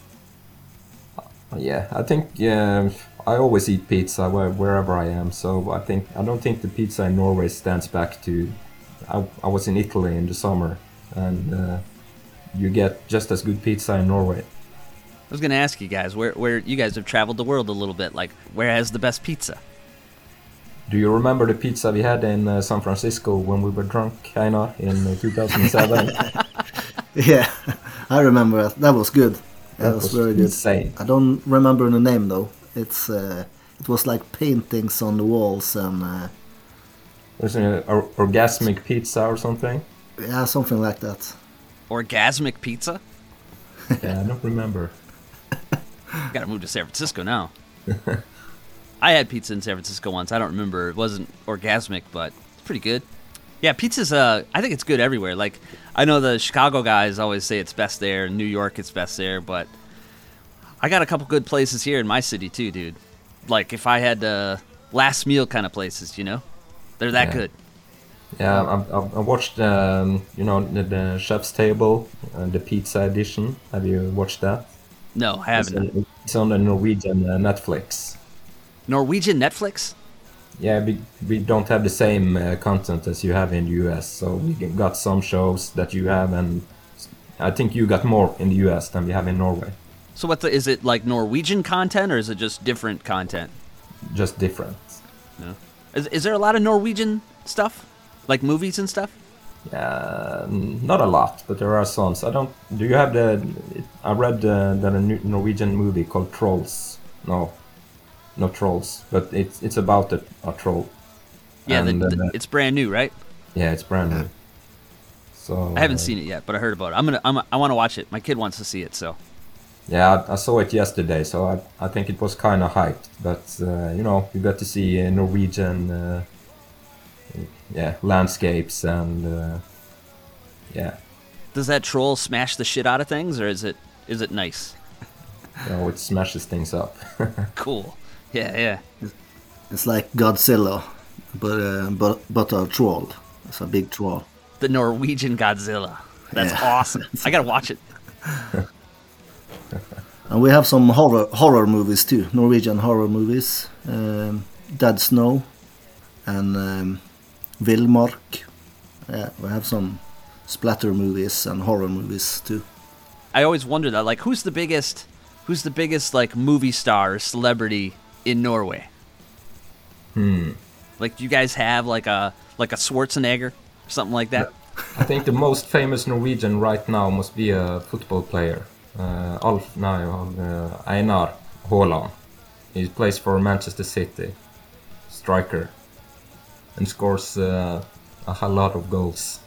yeah, I think yeah, I always eat pizza where, wherever I am. So I think I don't think the pizza in Norway stands back to. I, I was in Italy in the summer, and uh, you get just as good pizza in Norway. I was gonna ask you guys where where you guys have traveled the world a little bit. Like where has the best pizza? Do you remember the pizza we had in uh, San Francisco when we were drunk, Einar, in uh, 2007? Yeah, I remember that. That was good. That, That was, was very good. insane. I don't remember the name though. It's uh, it was like paintings on the walls and uh, There's an or- orgasmic pizza or something. yeah, something like that. Orgasmic pizza? Yeah, I don't remember. Gotta move to San Francisco now. I had pizza in San Francisco once. I don't remember. It wasn't orgasmic, but it's pretty good. Yeah, pizza's. Uh, I think it's good everywhere. Like, I know the Chicago guys always say it's best there. New York, it's best there. But I got a couple good places here in my city too, dude. Like, if I had uh, last meal kind of places, you know, they're that Yeah. good. Yeah, I, I, I watched, um, you know, the, the Chef's Table, uh, the pizza edition. Have you watched that? No, I It's haven't. on, it's on the Norwegian uh, Netflix. Norwegian Netflix. Yeah, we, we don't have the same uh, content as you have in the US, so we got some shows that you have, and I think you got more in the US than we have in Norway. So, what the, is it like Norwegian content or is it just different content? Just different. No. Is, is there a lot of Norwegian stuff, like movies and stuff? Uh, not a lot, but there are some. I don't. Do you have the? I read that a Norwegian movie called Trolls. No, not Trolls, but it's it's about a, a troll. Yeah, And, the- uh, it's brand new, right? Yeah, it's brand new. So I haven't uh, seen it yet, but I heard about it. I'm gonna, I'm, I want to watch it. My kid wants to see it, so Yeah, I, I saw it yesterday, so I, I think it was kind of hyped. But uh, you know, you got to see uh, Norwegian, uh, yeah, landscapes and uh, yeah, does that troll smash the shit out of things, or is it, is it nice? you know, it smashes things up. Cool. Yeah, yeah. It's like Godzilla, but uh, but but a troll. It's a big troll. The Norwegian Godzilla. That's Yeah. awesome. I gotta watch it. And we have some horror horror movies too, Norwegian horror movies. Um, Dead Snow and um, Villmark. Yeah, we have some splatter movies and horror movies too. I always wonder that, like, who's the biggest, who's the biggest like movie star or celebrity in Norway? hmm. Like, do you guys have like a like a Schwarzenegger, or something like that? I think the most famous Norwegian right now must be a football player, uh, Alf, no, uh, Einar Haaland. He plays for Manchester City, striker, and scores uh, a lot of goals.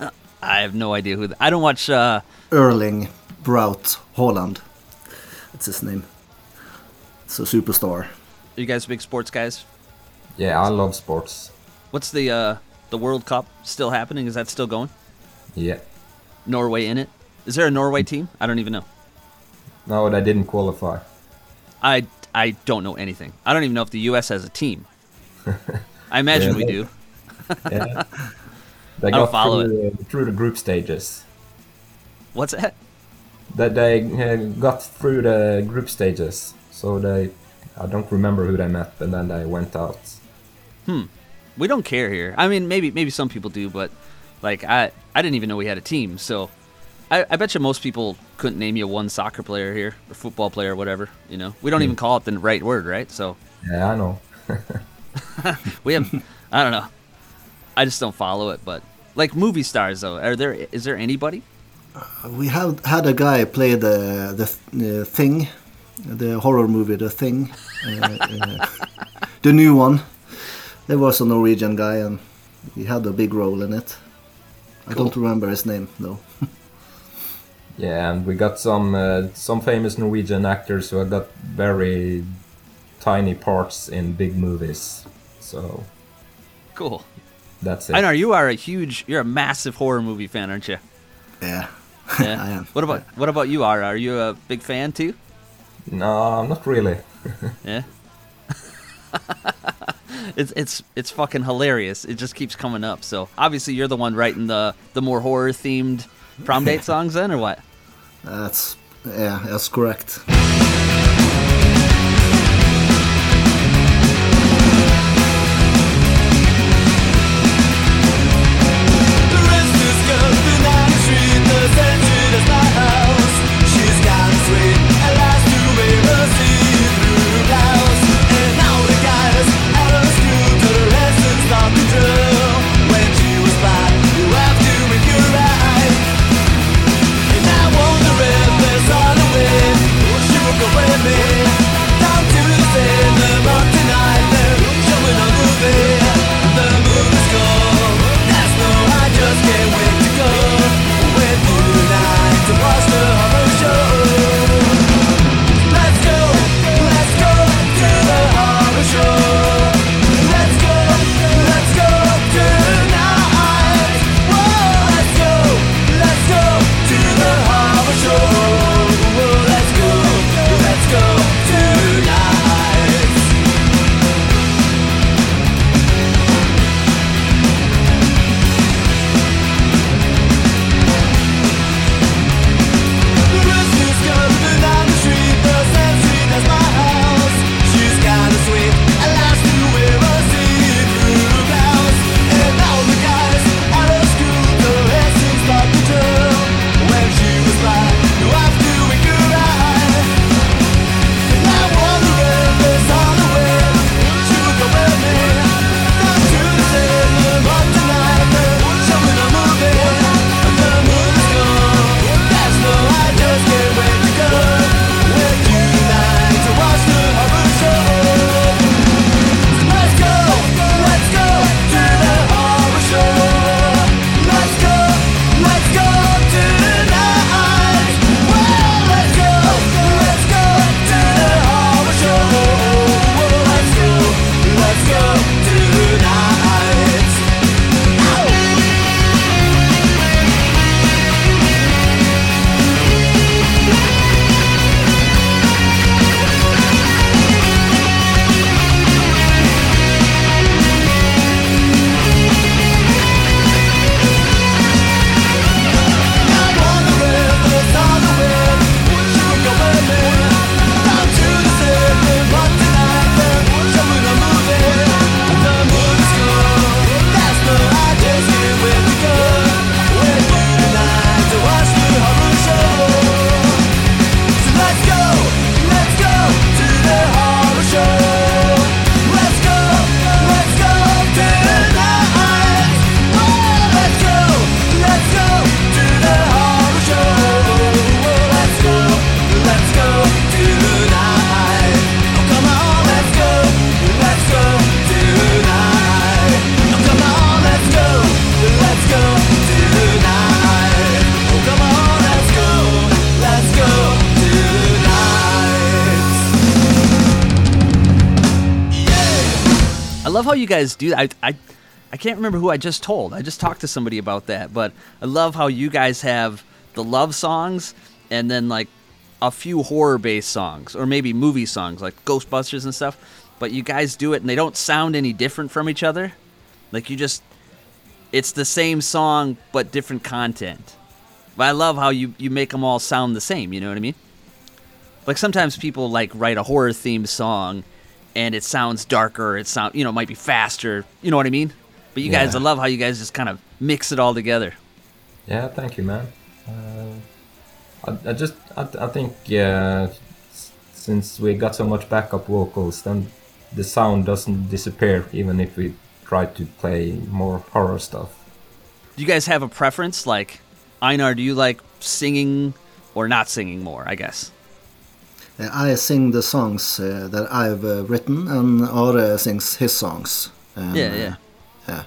I have no idea who. th- I don't watch. uh Erling Braut Haaland. That's his name. It's a superstar. Are you guys big sports guys? Yeah, I love sports. What's the uh the World Cup still happening? Is that still going? Yeah. Norway in it? Is there a Norway team? I don't even know. No, they didn't qualify. I I don't know anything. I don't even know if the U.S. has a team. I imagine Yeah, we they- do. Yeah. They I don't got follow through, uh, through the group stages. What's that? That they uh, got through the group stages. So they, I don't remember who they met, and then they went out. Hmm. We don't care here. I mean, maybe maybe some people do, but like I I didn't even know we had a team. So I, I bet you most people couldn't name you one soccer player here or football player or whatever. You know, we don't even call it the right word, right? So Yeah, I know. we have I don't know. I just don't follow it, but like movie stars though, are there is there anybody? we have had a guy play the the uh, thing, the horror movie, the thing, uh, uh, the new one. There was a Norwegian guy, and he had a big role in it. I don't remember his name though. Yeah, and we got some uh, some famous Norwegian actors who have got very tiny parts in big movies. So Cool. that's it. I know you are a huge, you're a massive horror movie fan, aren't you? Yeah, Yeah. I am. What about what about you, Ara? Are you a big fan too? No, not really. Yeah. it's it's it's fucking hilarious. It just keeps coming up. So obviously you're the one writing the the more horror themed Promdate songs then, or what? That's yeah, that's correct. You guys do that. I, I I can't remember who I just told. I just talked to somebody about that, but I love how you guys have the love songs and then like a few horror based songs or maybe movie songs like Ghostbusters and stuff. But you guys do it and they don't sound any different from each other. Like you just it's the same song but different content. But I love how you you make them all sound the same, you know what I mean? Like sometimes people like write a horror themed song and it sounds darker, it sound you know, might be faster, you know what I mean? But you guys I love how you guys just kind of mix it all together. Yeah, thank you, man. Uh, I, I just, I, I think, yeah, since we got so much backup vocals, then the sound doesn't disappear, even if we try to play more horror stuff. Do you guys have a preference like Einar, do you like singing or not singing more? I guess. Uh, I sing the songs uh, that I've uh, written, and Are sings his songs. And, Yeah, uh, yeah. yeah.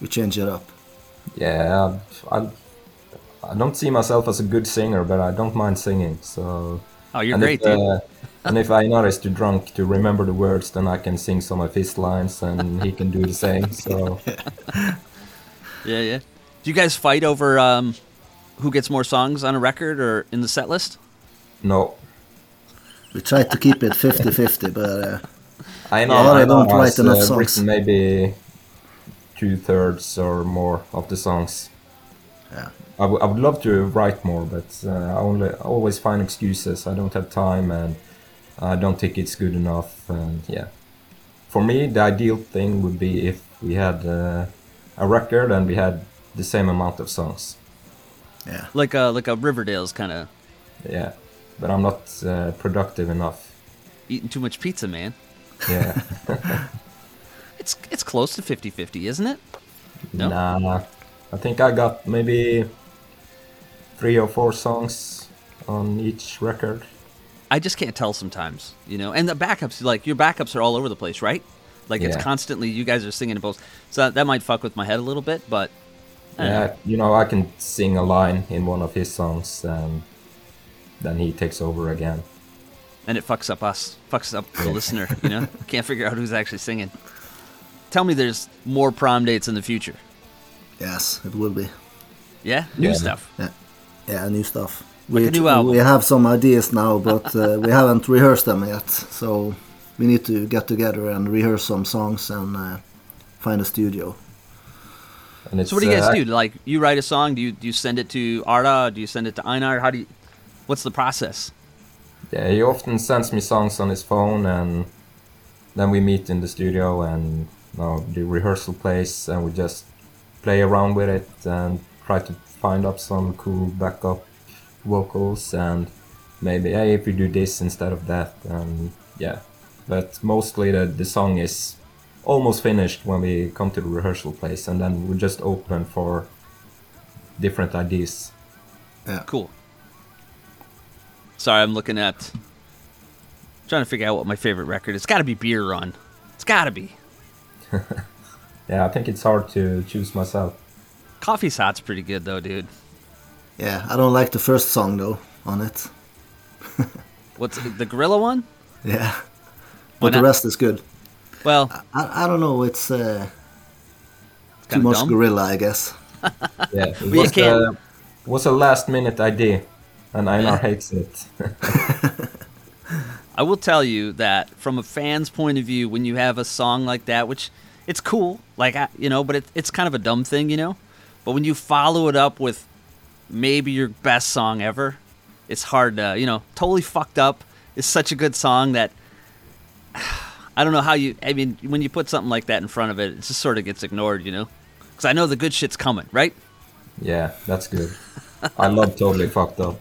We change it up. Yeah, I, I don't see myself as a good singer, but I don't mind singing. So Oh, you're and great, if, dude. uh, and if Einar is too drunk to remember the words, then I can sing some of his lines, and he can do the same. So Yeah, yeah. Do you guys fight over um, who gets more songs on a record or in the set list? no, We try to keep it 50-50, but uh, Einar, Yeah, I don't write enough uh, songs. maybe two thirds or more of the songs. Yeah. I, w- I would love to write more, but uh, I only I always find excuses. I don't have time, and I don't think it's good enough. And yeah, for me, the ideal thing would be if we had uh, a record and we had the same amount of songs. yeah. Like a like a Riverdales kind of Yeah, but I'm not uh, productive enough. eating too much pizza, man. Yeah, It's it's close to 50-50, isn't it? No. nah. I think I got maybe three or four songs on each record. I just can't tell sometimes, you know. And the backups, like your backups, are all over the place, right? Like it's constantly you guys are singing in both, so that, that might fuck with my head a little bit. But don't know. Yeah, you know, I can sing a line in one of his songs, and then he takes over again. and it fucks up us, fucks up the listener. You know, can't figure out who's actually singing. Tell me, there's more Promdates in the future. Yes, it will be. Yeah, new Yeah. stuff. Yeah, new stuff. Like we, a new album. we have some ideas now, but uh, we haven't rehearsed them yet. So we need to get together and rehearse some songs and uh, find a studio. And it's, So what do you guys uh, do? Like, you write a song? Do you do you send it to Are? Do you send it to Einar? How do you? What's the process? Yeah, he often sends me songs on his phone, and then we meet in the studio and you know, the rehearsal place, and we just play around with it and try to find up some cool backup vocals and maybe hey if we do this instead of that and yeah but mostly the, the song is almost finished when we come to the rehearsal place and then we just open for different ideas yeah Cool. Sorry, I'm looking at. Trying to figure out what my favorite record. Is. It's got to be Beer Run. It's got to be. yeah i think it's hard to choose myself Coffee's Hot's pretty good though, dude. Yeah, I don't like the first song though on it. What's it, the Gorilla one? Yeah, Why but the rest is good. Well, I, I don't know. It's uh, it's too much dumb. gorilla, I guess. Yeah, it you was, can't- was a last minute idea, and Einar hates it. I will tell you that from a fan's point of view, when you have a song like that, which it's cool, like I- you know, but it, it's kind of a dumb thing, you know. But when you follow it up with maybe your best song ever, it's hard to, you know, totally fucked up. Is such a good song that I don't know how you. I mean, when you put something like that in front of it, it just sort of gets ignored, you know. Because I know the good shit's coming, right? yeah, that's good. I love totally fucked up.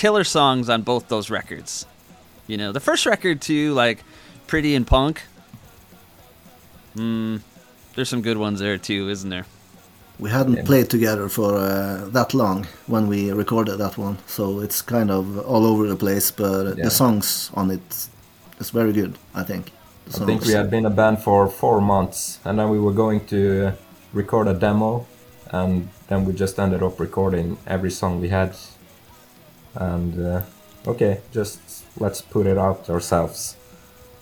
Killer songs on both those records. You know, the first record too, like Pretty and Punk. Hmm, there's some good ones there too, isn't there? We hadn't Yeah. played together for uh, that long when we recorded that one, so it's kind of all over the place. But Yeah. the songs on it is very good, I think. I think we had been a band for four months, and then we were going to uh, record a demo, and then we just ended up recording every song we had. And uh, okay, just let's put it out ourselves.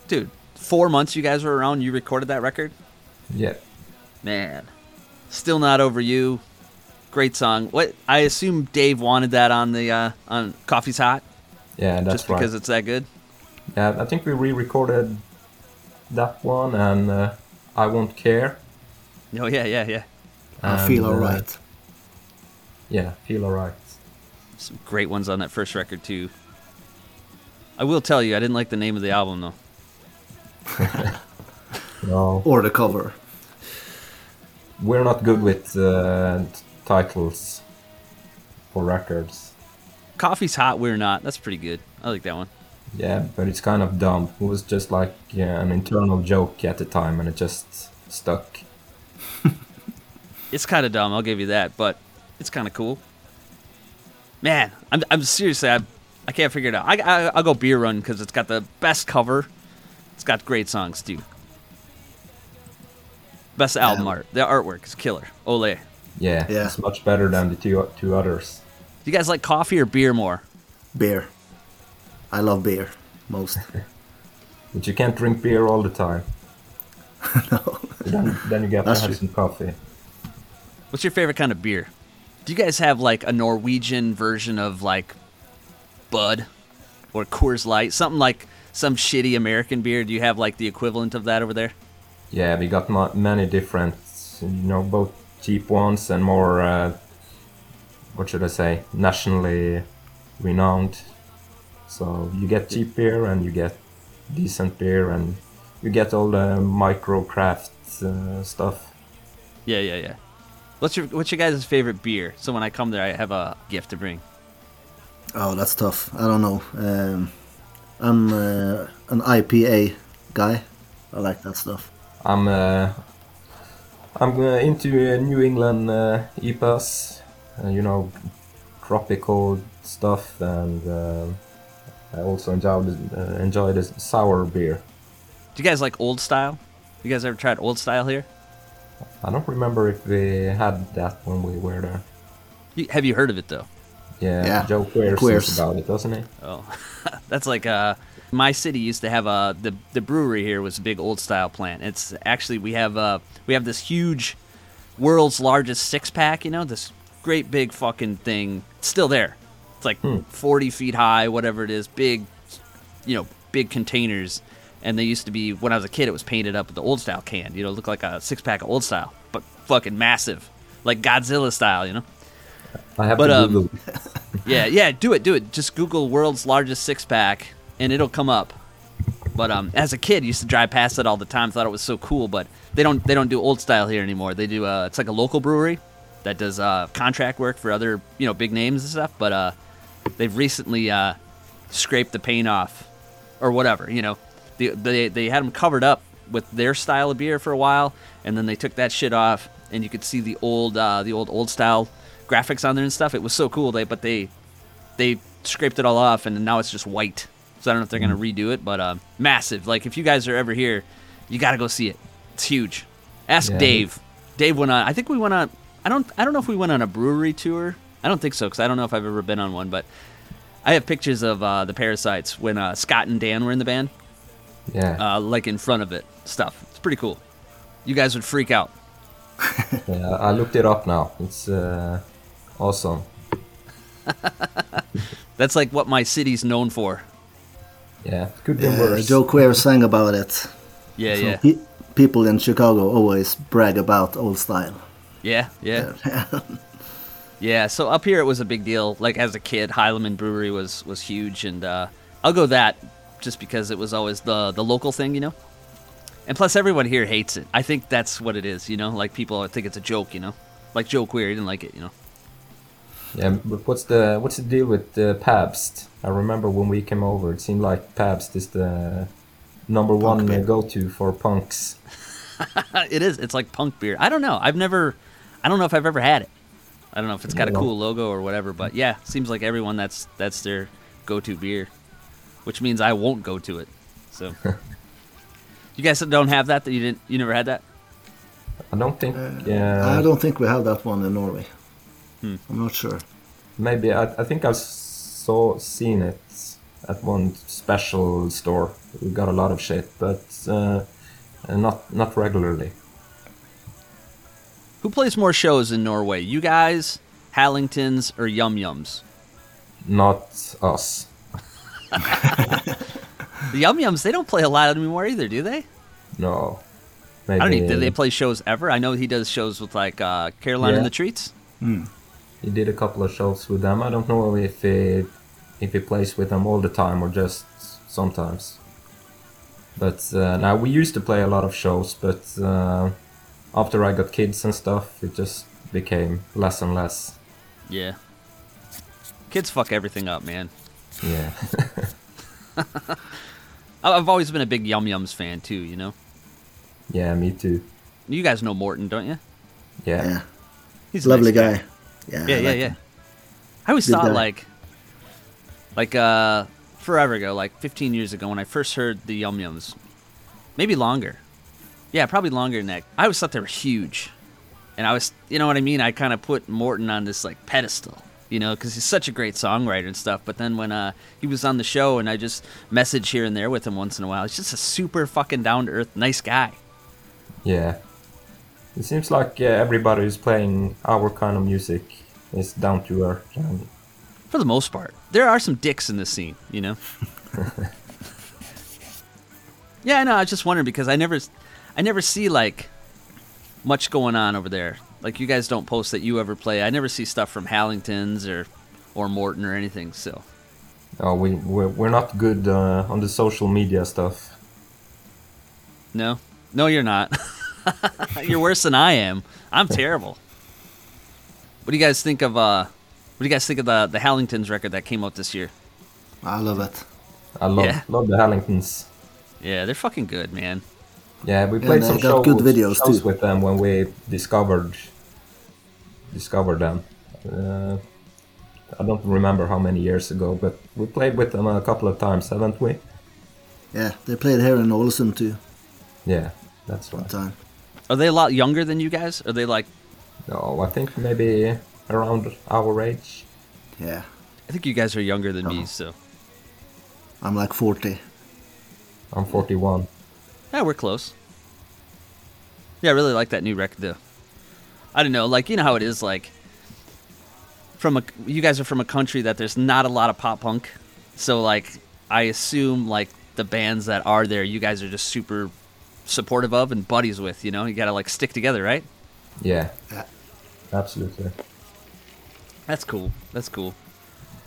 Dude, four months you guys were around, you recorded that record? Yeah, Man. Still not over you. Great song. What I assume Dave wanted that on the uh on Coffee's Hot yeah, that's just because right. it's that good. Yeah, I think we re-recorded that one, and uh, I won't care. Oh yeah, yeah, yeah. I feel and, uh, alright. Yeah, feel alright. Some great ones on that first record too. I will tell you, I didn't like the name of the album though. No, Or the cover. we're not good with uh, titles for records. Coffee's Hot, We're Not. That's pretty good. I like that one. Yeah, but it's kind of dumb. It was just like yeah, an internal joke at the time, and it just stuck. It's kind of dumb, I'll give you that, but it's kind of cool. Man, I'm, I'm seriously, I, I can't figure it out. I, I, I'll go Beer Run because it's got the best cover. It's got great songs too. Best album Yeah. art. The artwork is killer. Ole. Yeah, Yeah. it's much better than the two two others. Do you guys like coffee or beer more? Beer. I love beer most. But you can't drink beer all the time. no. Then, then you get to have some coffee. What's your favorite kind of beer? Do you guys have like a Norwegian version of like Bud or Coors Light? Something like some shitty American beer? Do you have like the equivalent of that over there? Yeah, we got ma- many different, you know, both cheap ones and more, uh, what should I say, nationally renowned. So you get cheap beer and you get decent beer and you get all the micro craft uh, stuff. Yeah, yeah, yeah. What's your What's your guys' favorite beer? So when I come there, I have a gift to bring. Oh, that's tough. I don't know. Um, I'm uh, an IPA guy. I like that stuff. I'm uh, I'm uh, into uh, New England uh, IPAs, uh, you know, tropical stuff, and uh, I also enjoy the, uh, enjoy the sour beer. Do you guys like old style? You guys ever tried old style here? I don't remember if we had that when we were there. You, have you heard of it though? Yeah, Yeah, Joe Queers Queers. sings about it, doesn't he? Oh, that's like uh, my city used to have a the the brewery here was a big old style plant. It's actually we have uh we have this huge, world's largest six pack. You know this great big fucking thing. It's still there. It's like Hmm. forty feet high, whatever it is. Big, you know, big containers. And they used to be when I was a kid. It was painted up with the old style can. You know, look like a six pack of old style, but fucking massive, like Godzilla style. You know. I have But, to um, Google. Yeah, yeah, do it, do it. Just Google world's largest six pack and it'll come up. But um, as a kid, used to drive past it all the time. Thought it was so cool. But they don't they don't do old style here anymore. They do uh, it's like a local brewery that does uh, contract work for other you know big names and stuff. But uh, they've recently uh, scraped the paint off or whatever. You know, the, they they had them covered up with their style of beer for a while, and then they took that shit off, and you could see the old uh, the old old style graphics on there and stuff. It was so cool. They but they they scraped it all off, and now it's just white. So I don't know if they're gonna redo it, but uh, massive. Like if you guys are ever here, you got to go see it. It's huge. Ask Yeah. Dave. Dave went on. I think we went on. I don't. I don't know if we went on a brewery tour. I don't think so because I don't know if I've ever been on one. But I have pictures of uh, the Parasites when uh, Scott and Dan were in the band, Yeah, uh, like in front of it. Stuff. It's pretty cool. You guys would freak out. yeah, I looked it up now. It's uh, awesome. That's like what my city's known for. Yeah, it could be Yeah, worse. Joe Queer sang about it. Yeah, So yeah, pe- people in Chicago always brag about old style. yeah, yeah. Yeah, so up here it was a big deal. Like as a kid, Heileman Brewery was was huge, and uh, I'll go that just because it was always the the local thing, you know. And plus, everyone here hates it. I think that's what it is, you know. Like people think it's a joke, you know. Like Joe Queer, he didn't like it, you know. Yeah, but what's the what's the deal with uh, Pabst? I remember when we came over, it seemed like Pabst is the number one uh, beer. go-to for punks. it is. It's like punk beer. I don't know. I've never. I don't know if I've ever had it. I don't know if it's got a cool logo or whatever, but yeah, seems like everyone that's that's their go-to beer, which means I won't go to it. So, you guys don't have that. That you didn't. You never had that. I don't think. Yeah I Uh, don't think we have that one in Norway. I'm not sure. maybe I, I think I saw seen it at one special store. We got a lot of shit, but uh, not not regularly. Who plays more shows in Norway? You guys, Hallingtons, or Yum Yums? Not us. The Yum Yums they don't play a lot anymore either, do they? No. Maybe I don't even. Do they play shows ever? I know he does shows with like uh, Caroline and the Treats. He did a couple of shows with them. I don't know if he if he plays with them all the time or just sometimes. But uh, now we used to play a lot of shows, but uh, after I got kids and stuff, it just became less and less. Yeah. Kids fuck everything up, man. Yeah. I- I've always been a big Yum Yums fan too. You know. yeah, me too. You guys know Morten, don't you? Yeah. Yeah, He's a lovely nice guy. Yeah, Yeah, I yeah, like yeah. him. I always Good thought guy. like, like uh, forever ago, like 15 years ago, when I first heard the Yum Yums, maybe longer. Yeah, probably longer than that. I always thought they were huge, and I was, you know what I mean. I kind of put Morten on this like pedestal, you know, because he's such a great songwriter and stuff. But then when uh, he was on the show, and I just message here and there with him once in a while, he's just a super fucking down to earth, nice guy. Yeah. It seems like uh, everybody who's playing our kind of music is down to earth. And For the most part, there are some dicks in this scene, you know. yeah, I know. I was just wondering because I never, I never see like much going on over there. Like you guys don't post that you ever play. I never see stuff from Hallingtons or or Morten or anything. So oh, we we're, we're not good uh, on the social media stuff. no, no, you're not. you're worse than I am. I'm terrible. What do you guys think of? uh What do you guys think of the the Hallingtons record that came out this year? I love it. I love Yeah. love the Hallingtons. Yeah, they're fucking good, man. Yeah, we played they some got shows, good videos, shows too. with them when we discovered discovered them. Uh, I don't remember how many years ago, but we played with them a couple of times, haven't we? Yeah, they played here in Ålesund too. Yeah, that's One right. time. Are they a lot younger than you guys? Are they like? No, I think maybe around our age. Yeah, I think you guys are younger than me, Oh. so I'm like 40. I'm 41. Yeah, we're close. Yeah, I really like that new record though. I don't know, like you know how it is, like from a you guys are from a country that there's not a lot of pop punk, so like I assume like the bands that are there, you guys are just super supportive of and buddies with. You know, you gotta like stick together, right? Yeah, Yeah. absolutely. That's cool. That's cool.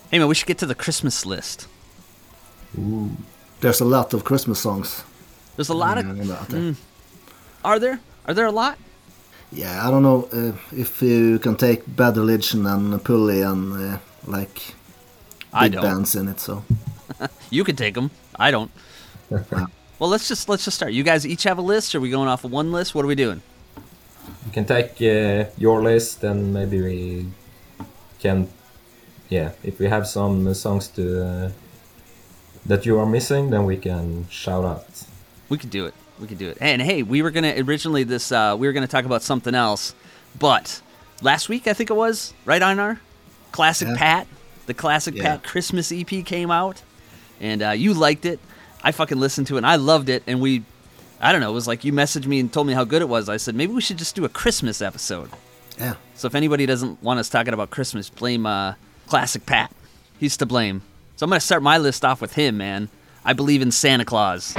Hey man, we should get to the Christmas list. Ooh. There's a lot of Christmas songs. There's a lot of. Mm, out there. Mm. Are there? Are there a lot? Yeah, I don't know uh, if you can take Bad Religion and Pulley and uh, like I big don't. bands in it. So You can take them. I don't. well, let's just let's just start. You guys each have a list. Are we going off of one list? What are we doing? You can take uh, your list and maybe we can, yeah, if we have some uh, songs to uh, that you are missing, then we can shout out. We could do it. We could do it. And hey, we were gonna originally this uh, we were gonna talk about something else, but last week I think it was right on our classic Yeah. Pat, the classic Yeah. Pat Christmas EP came out, and uh, you liked it. I fucking listened to it and I loved it. And we, I don't know, it was like you messaged me and told me how good it was. I said maybe we should just do a Christmas episode. yeah, So if anybody doesn't want us talking about Christmas, blame uh, Classic Pat. He's to blame. So I'm gonna start my list off with him, man. I believe in Santa Claus.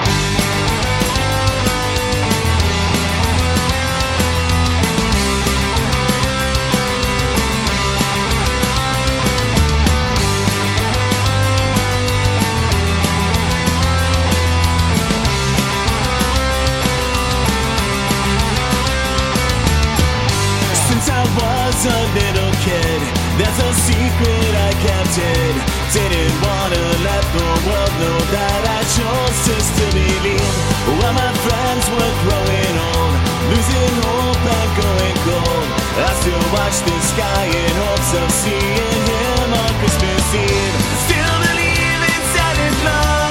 Was a little kid, there's a secret I kept scene Didn't wanna let the world know that I chose to still believe. While my friends were growing old, losing hope and going cold. I still watch the sky in hopes of seeing him on Christmas Eve. Still believe in Santa Claus.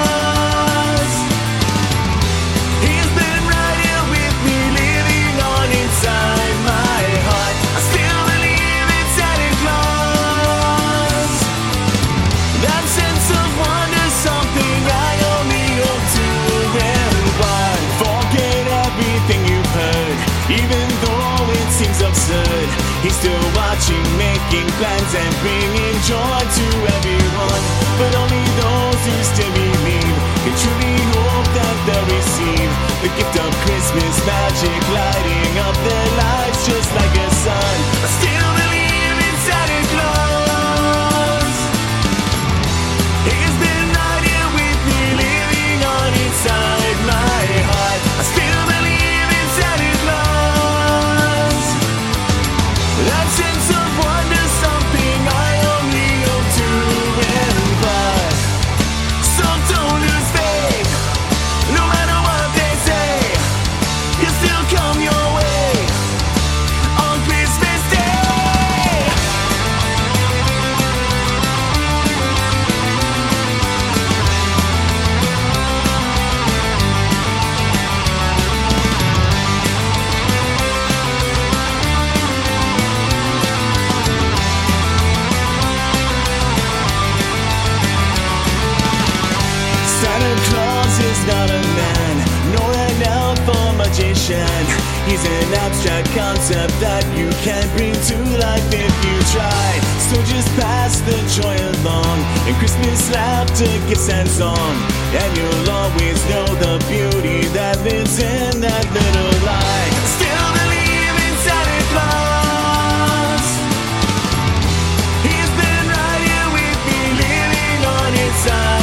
Even though it seems absurd. He's still watching, making plans, and bringing joy to everyone. But only those who still believe can truly hope that they'll receive the gift of Christmas magic, lighting up their lives just like a sun. Still magician. He's an abstract concept that you can't bring to life if you try. So just pass the joy along, and Christmas laughter, gifts and song. And you'll always know the beauty that lives in that little light. Still believe in Santa Claus. He's been right here with me, living on inside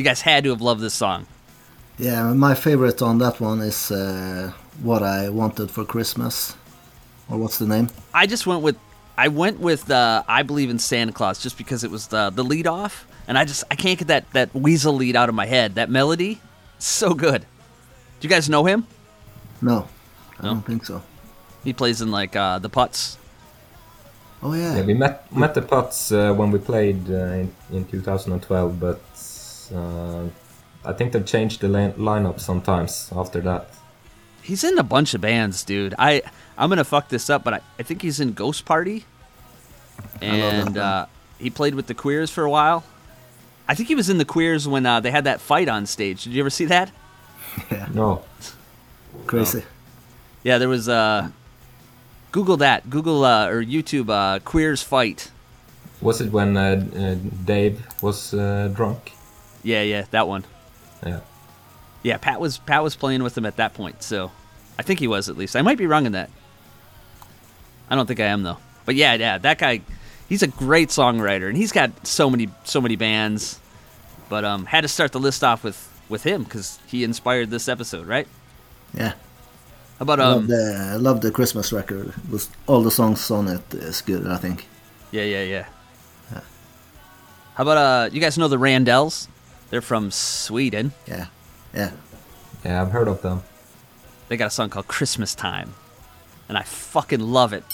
You guys had to have loved this song. Yeah, my favorite on that one is uh, What I Wanted for Christmas. Or what's the name? I just went with I went with uh, I believe in Santa Claus just because it was the the lead off, and I just I can't get that that weasel lead out of my head. That melody, so good. Do you guys know him? No, I No? don't think so. He plays in like uh, the Putts. Oh, yeah. Yeah, we met met the Putts uh, when we played uh, in, in 2012, but uh, I think they changed the lin- lineup sometimes after that. He's in a bunch of bands, dude. I I'm gonna fuck this up, but I, I think he's in Ghost Party, and uh, he played with the Queers for a while. I think he was in the Queers when uh, they had that fight on stage. Did you ever see that? Yeah. No, Crazy. Yeah, there was. Uh, Google that. Google uh, or YouTube uh, Queers fight. was it when uh, uh, Dave was uh, drunk? Yeah, yeah, that one. Yeah. Yeah, Pat was Pat was playing with him at that point, so I think he was at least. I might be wrong in that. I don't think I am though. But yeah, yeah, that guy, he's a great songwriter, and he's got so many so many bands. But um, had to start the list off with with him because he inspired this episode, right? Yeah. How about I love um? the, I love the Christmas record. It was, all the songs on it? it is good, I think. Yeah, yeah, yeah. How about uh? You guys know the Randells? They're from Sweden. Yeah. Yeah. Yeah, I've heard of them. They got a song called Christmas Time, and I fucking love it.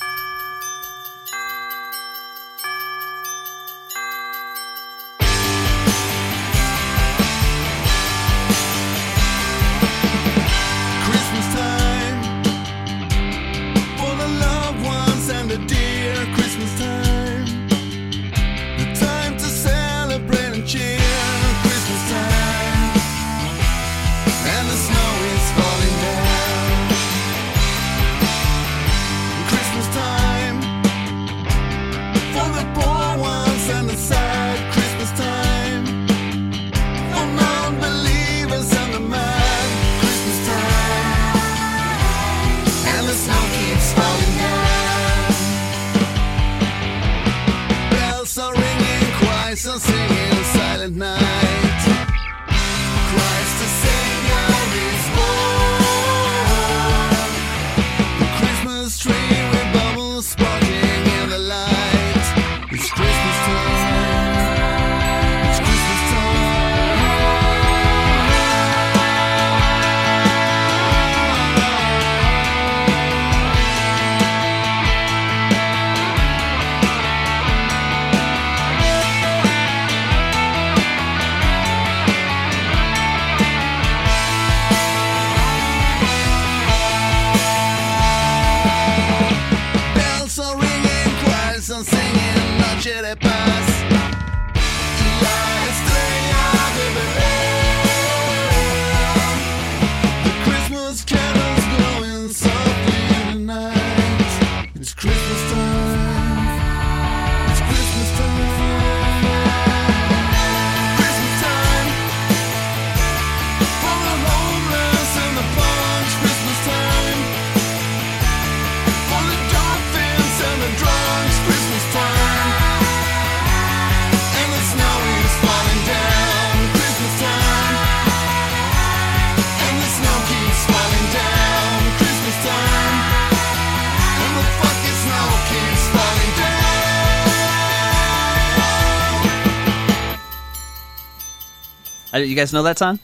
You guys know that song?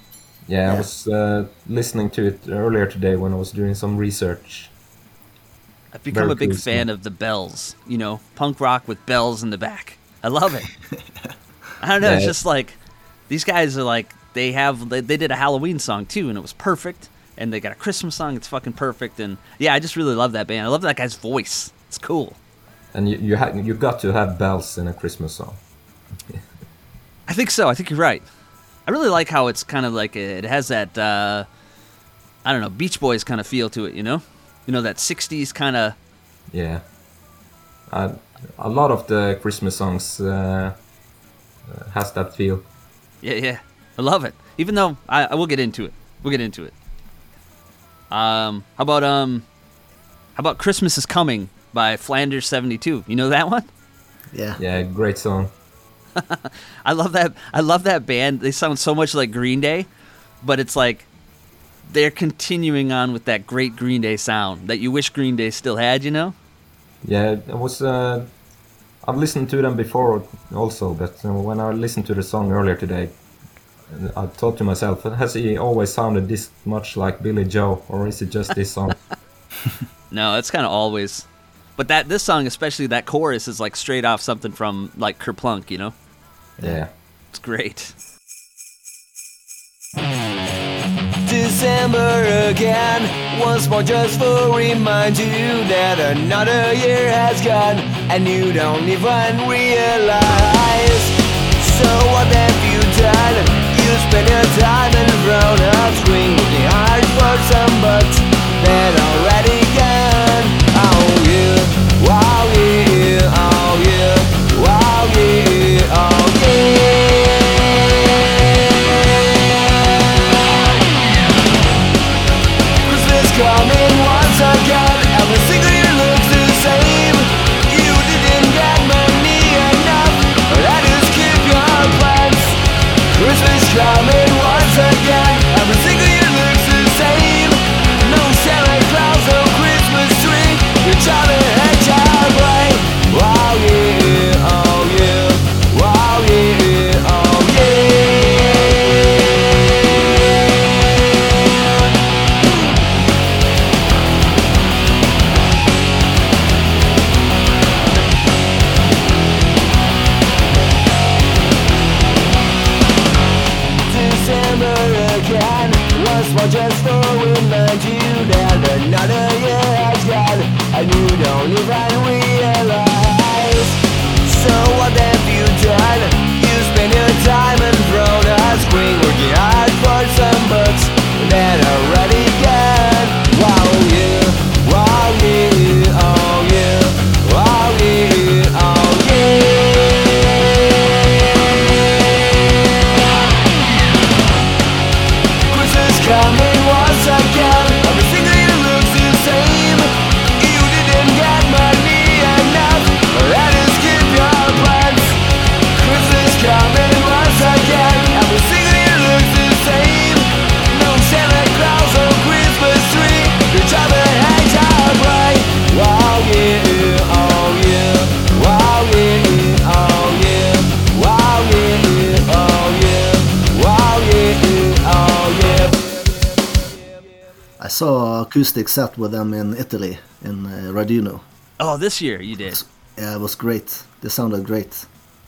Yeah, I was uh, listening to it earlier today when I was doing some research. I've become Very a big cool fan song. of the bells. You know, punk rock with bells in the back. I love it. I don't know. It's just like these guys are like they have they, they did a Halloween song too, and it was perfect. And they got a Christmas song. It's fucking perfect. And yeah, I just really love that band. I love that guy's voice. It's cool. And you you, ha- you got to have bells in a Christmas song. I think so. I think you're right. I really like how it's kind of like it has that uh, I don't know Beach Boys kind of feel to it. You know, you know that '60s kind of Yeah. Uh, a lot of the Christmas songs uh, uh, has that feel. Yeah, yeah. I love it. Even though I, I will get into it. We'll get into it. Um, how about um, how about Christmas is Coming by Flanders seventy two? You know that one? Yeah. Yeah, great song. I love that. I love that band. They sound so much like Green Day, but it's like they're continuing on with that great Green Day sound that you wish Green Day still had. You know? Yeah, it was. Uh, I've listened to them before also, but uh, when I listened to the song earlier today, I thought to myself, has he always sounded this much like Billie Joe, or is it just this song? No, it's kind of always. But that this song, especially that chorus, is like straight off something from like Kerplunk. You know? Yeah. It's great. December again. Once more, just to remind you that another year has gone and you don't even realize. So, what have you done? You spend your time in front of screen looking hard for some bucks that already acoustic set with them in Italy, in uh, Raduno. Oh, this year you did. Yeah, it was great. They sounded great.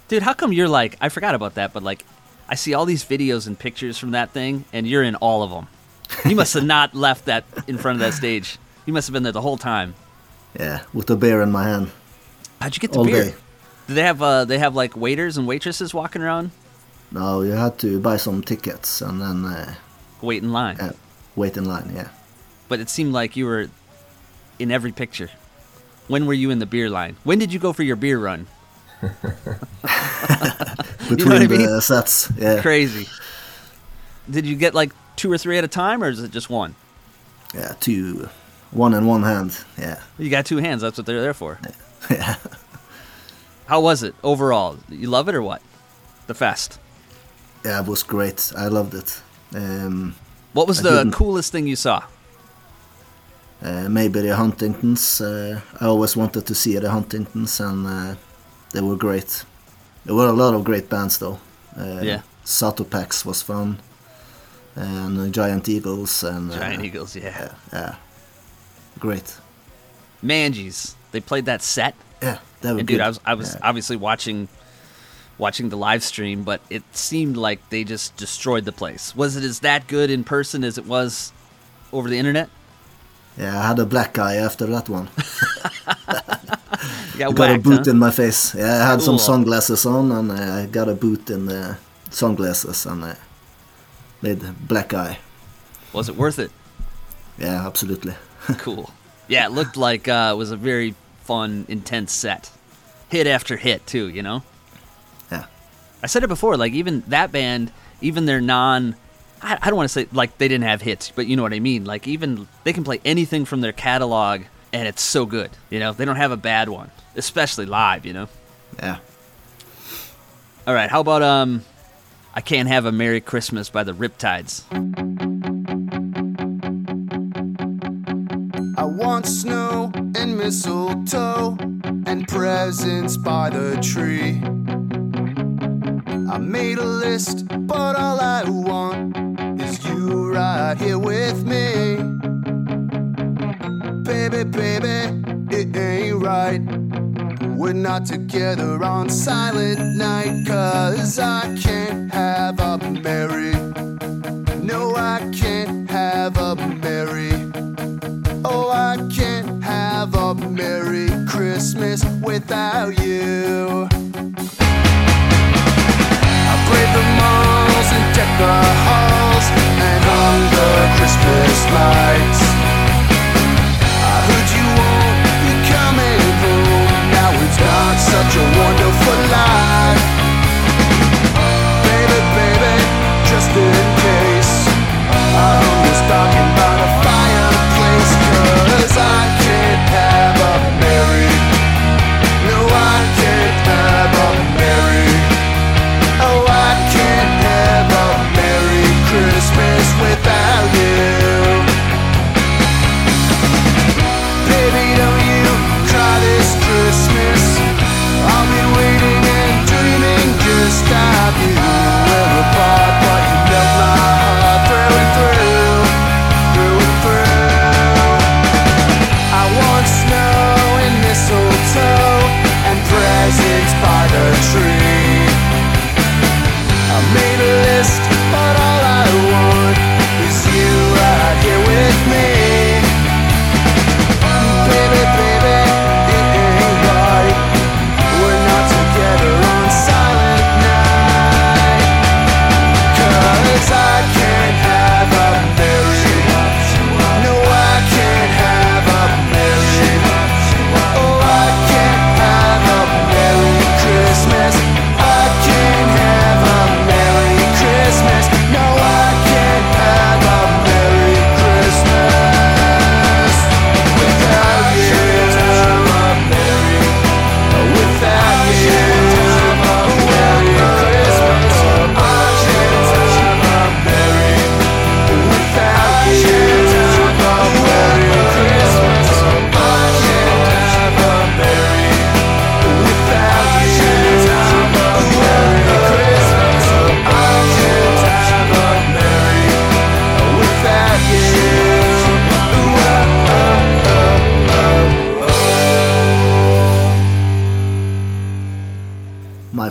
Dude, how come you're like, I forgot about that, but like, I see all these videos and pictures from that thing, and you're in all of them. You must have not left that in front of that stage. You must have been there the whole time. Yeah, with the beer in my hand How'd you get the all beer? day. Do they have uh, they have like waiters and waitresses walking around, No, you had to buy some tickets and then uh, wait in line? uh, wait in line. Yeah, But it seemed like you were in every picture. When were you in the beer line? When did you go for your beer run? between what I the mean? sets. Yeah, Crazy. Did you get like two or three at a time, or is it just one? yeah, two, one in one hand. Yeah, You got two hands. That's what they're there for. yeah. How was it overall? You love it or what? The fest. Yeah, it was great. I loved it. Um, What was I the didn't- coolest thing you saw? Uh, maybe the Huntingtons. Uh, I always wanted to see the Huntingtons, and uh, they were great. There were a lot of great bands, though. Uh, Yeah. Satopax was fun, and uh, Giant Eagles and Giant Eagles, yeah. Yeah, great. Manges, They played that set. Yeah, that was And good. dude, I was I was Yeah. obviously watching watching the live stream, but it seemed like they just destroyed the place. Was it as that good in person as it was over the internet? Yeah, I had a black eye after that one. Got, I got a boot huh? in my face. Yeah, I had some sunglasses on, and uh, I got a boot in the sunglasses, and uh, made black eye. Was it worth it? Yeah, absolutely. Cool. Yeah, it looked like uh, it was a very fun, intense set. Hit after hit, too, you know? Yeah. I said it before, like, even that band, even their non. I, I don't want to say, like, they didn't have hits, but you know what I mean. Like, even they can play anything from their catalog, and it's so good, you know? They don't have a bad one, especially live, you know? Yeah. All right, how about, um. I Can't Have a Merry Christmas by the Riptides. I want snow and mistletoe and presents by the tree. I made a list, but all I want is you right here with me. Baby, baby, it ain't right. We're not together on silent night, cause I can't have a merry. No, I can't have a merry. Oh, I can't have a Merry Christmas without you. Malls and decked the halls and hung the Christmas lights.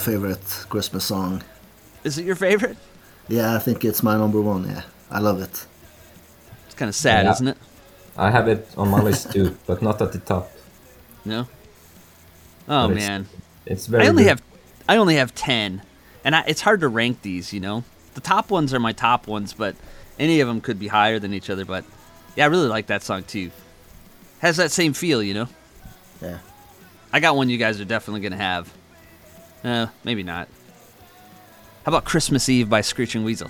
Favorite Christmas song. Is it your favorite? Yeah, I think it's my number one. Yeah, I love it. It's kind of sad, Yeah. isn't it? I have it on my list too, but not at the top. No. Oh But it's- man, It's very. I only good. have I only have ten, and I, it's hard to rank these. You know, the top ones are my top ones, but any of them could be higher than each other. But yeah, I really like that song too. Has that same feel, you know. Yeah. I got one you guys are definitely gonna have. Uh, maybe not. How about Christmas Eve by Screeching Weasel?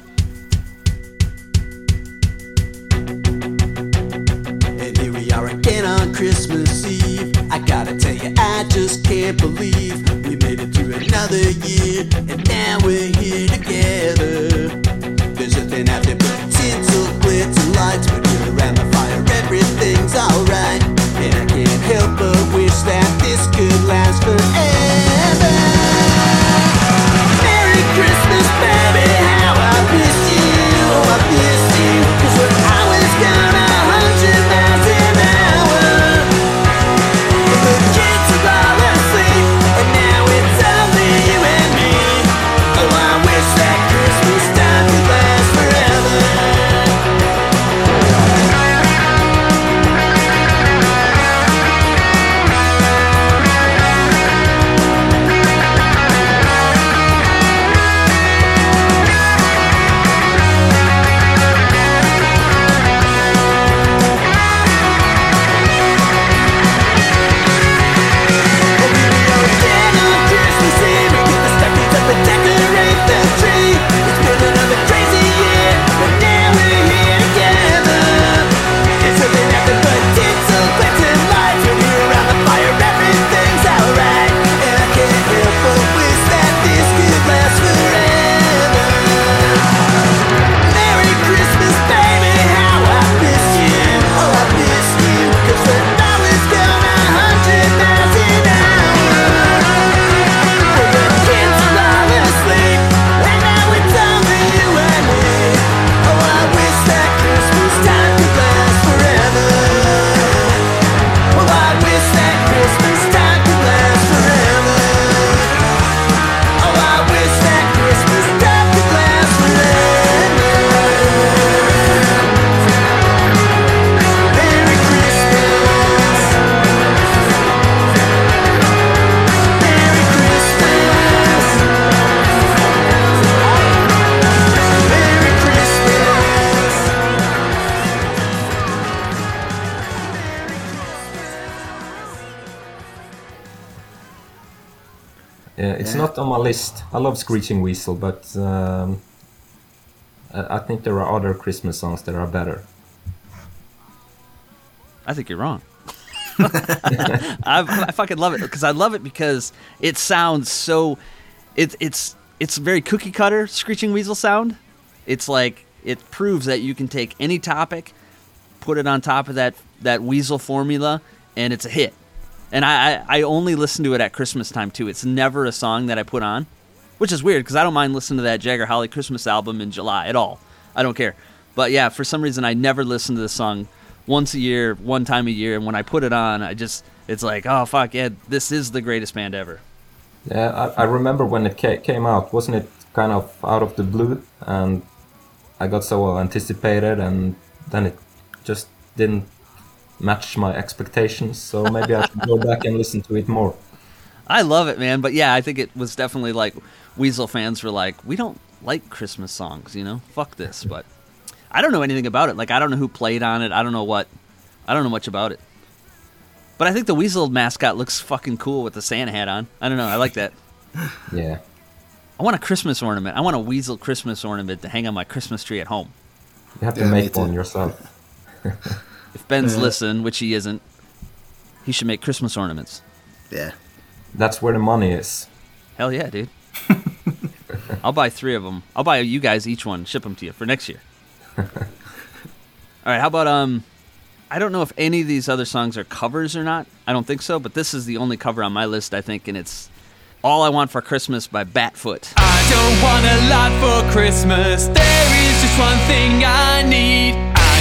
And here we are again on Christmas Eve. I gotta tell you, I just can't believe we made it through another year, and now we're here together. There's nothing out there but tinsel, glitter, lights, but here around the fire, everything's alright. And I can't help but wish that this could last forever. List. I love Screeching Weasel, but um, I think there are other Christmas songs that are better. I think you're wrong. I, I fucking love it because I love it because it sounds so. It, it's it's very cookie cutter screeching weasel sound. It's like it proves that you can take any topic, put it on top of that that weasel formula, and it's a hit. And I, I, only listen to it at Christmas time too. It's never a song that I put on, which is weird because I don't mind listening to that Jagger Holly Christmas album in July at all. I don't care. But yeah, for some reason I never listen to this song once a year, one time a year, and when I put it on, I just it's like, oh fuck yeah, this is the greatest band ever. Yeah, I, I remember when it came out. Wasn't it kind of out of the blue? And I got so anticipated, and then it just didn't match my expectations. So maybe I should go back and listen to it more. I love it, man. But yeah, I think it was definitely like Weasel fans were like, we don't like Christmas songs, you know? Fuck this. But I don't know anything about it. Like, I don't know who played on it. I don't know what. I don't know much about it. But I think the Weasel mascot looks fucking cool with the Santa hat on. I don't know. I like that. Yeah, I want a Christmas ornament. I want a Weasel Christmas ornament to hang on my Christmas tree at home. you have to Yeah, make one too. yourself. If Ben's Yeah. listen, which he isn't, he should make Christmas ornaments. Yeah. That's where the money is. Hell yeah, dude. I'll buy three of them. I'll buy you guys each one, ship them to you for next year. All right, how about um I don't know if any of these other songs are covers or not. I don't think so, but this is the only cover on my list I think and it's All I Want for Christmas by Batfoot. I don't want a lot for Christmas. There is just one thing I need.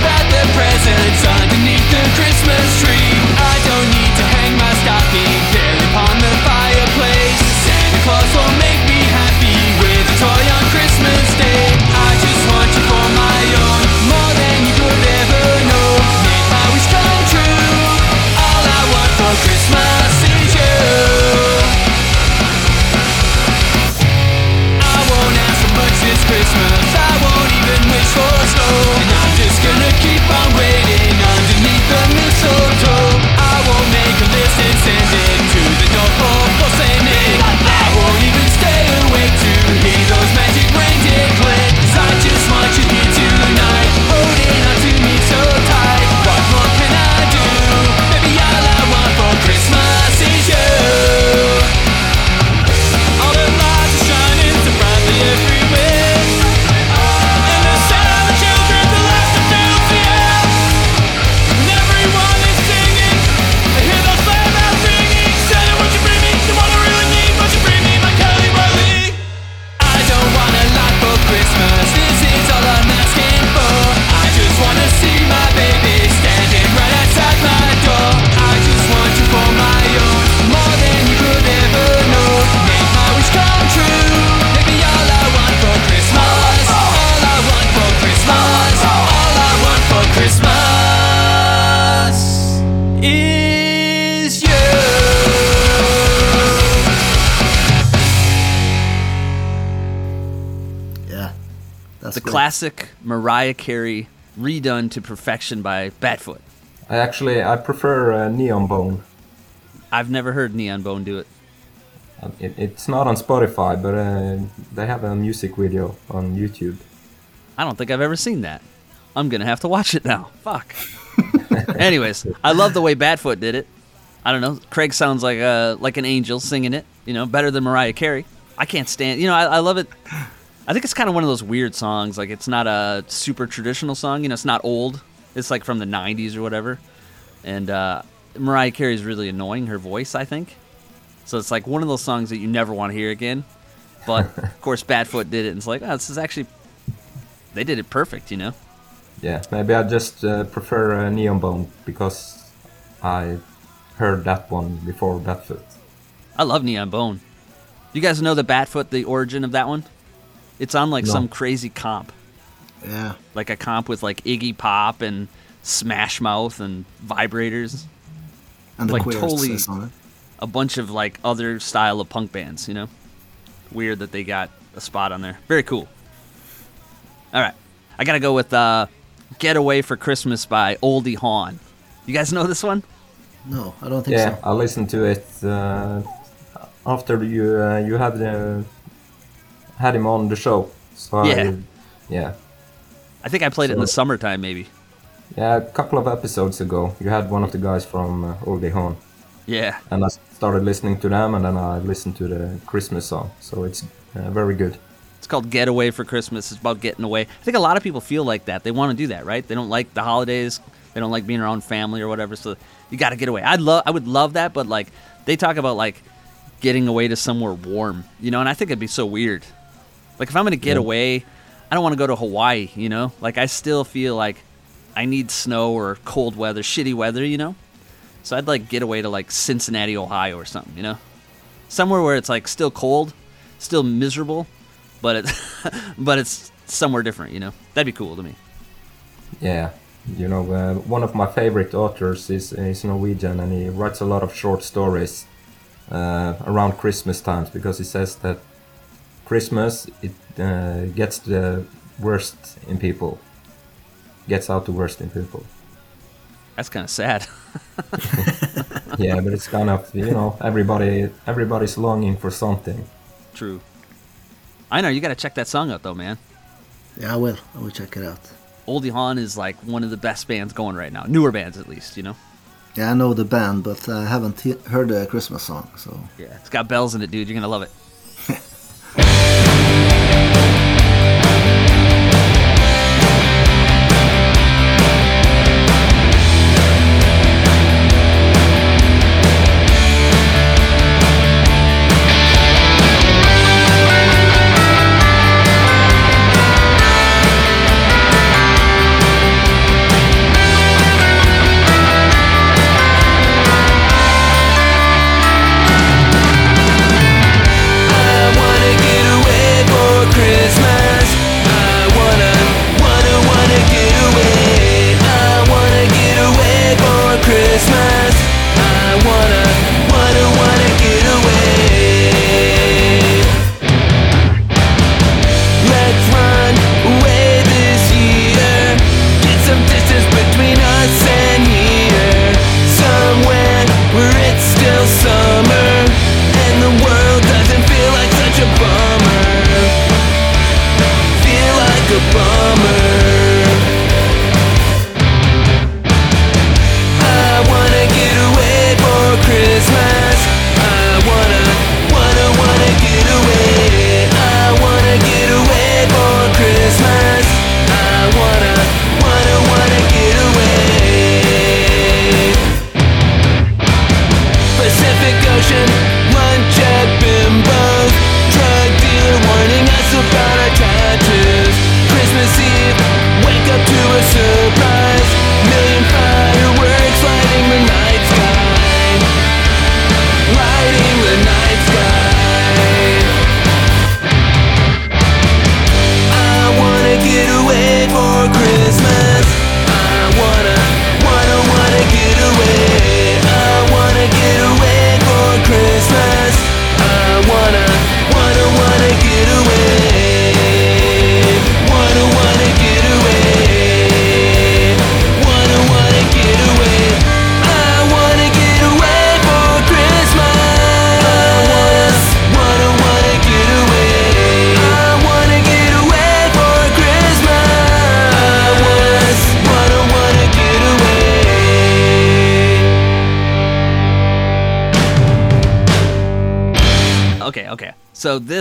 About the presents underneath the Christmas tree. I don't need to hang my stocking there upon the fireplace. Santa Claus will make me happy with a toy on Christmas Day. I just want you for my own, more than you could ever know. Make my wish come true. All I want for Christmas is you. I won't ask for much this Christmas. I won't even wish for snow. I won't make a list and send it to the door for for classic Mariah Carey redone to perfection by Batfoot. I actually I prefer uh, Neon Bone. I've never heard Neon Bone do it. Uh, It, it's not on Spotify, but uh, they have a music video on YouTube. I don't think I've ever seen that. I'm gonna have to watch it now. Fuck. Anyways, I love the way Batfoot did it. I don't know. Craig sounds like a like an angel singing it. You know, better than Mariah Carey. I can't stand. You know, I, I love it. I think it's kind of one of those weird songs. Like it's not a super traditional song. You know, it's not old. It's like from the '90s or whatever. And uh, Mariah Carey's really annoying. Her voice, I think. So it's like one of those songs that you never want to hear again. But of course, Batfoot did it, and it's like, oh, this is actually they did it perfect. You know. Yeah, maybe I just uh, prefer uh, Neon Bone because I heard that one before Batfoot. I love Neon Bone. You guys know the Batfoot, the origin of that one? It's on like No. some crazy comp, Yeah. like a comp with like Iggy Pop and Smash Mouth and vibrators, And the Like, totally- on it. a bunch of like other style of punk bands. You know, weird that they got a spot on there. Very cool. All right, I gotta go with uh, "Get Away for Christmas" by Oldie Hawn. You guys know this one? No, I don't think Yeah, so. I listened to it uh, after you uh, you had uh, had him on the show. So Yeah. I, yeah, I think I played it in the summertime, maybe. yeah. A couple of episodes ago, you had one of the guys from uh, Oldie Hawn, Yeah, and I started listening to them, and then I listened to the Christmas song. So it's uh, very good. It's called Get Away for Christmas. It's about getting away. I think a lot of people feel like that. They want to do that, right? They don't like the holidays. They don't like being around family or whatever. So you got to get away. I'd love. I would love that, but like they talk about like getting away to somewhere warm, you know. And I think it'd be so weird. Like if I'm gonna get Yeah. away, I don't want to go to Hawaii, you know. Like I still feel like I need snow or cold weather, shitty weather, you know. So I'd like get away to like Cincinnati, Ohio, or something, you know, somewhere where it's like still cold, still miserable, but it, but it's somewhere different, you know. That'd be cool to me. Yeah, you know, uh, one of my favorite authors is is Norwegian, and he writes a lot of short stories uh, around Christmas times because he says that Christmas it uh, gets the worst in people, gets out the worst in people. That's kind of sad. Yeah, but it's kind of you know everybody everybody's longing for something. True. I know you got to check that song out though, man. Yeah, I will. I will check it out. Oldie Hawn is like one of the best bands going right now, newer bands at least, you know. Yeah, I know the band, but I haven't he- heard the Christmas song, so Yeah, it's got bells in it, dude. You're gonna love it. I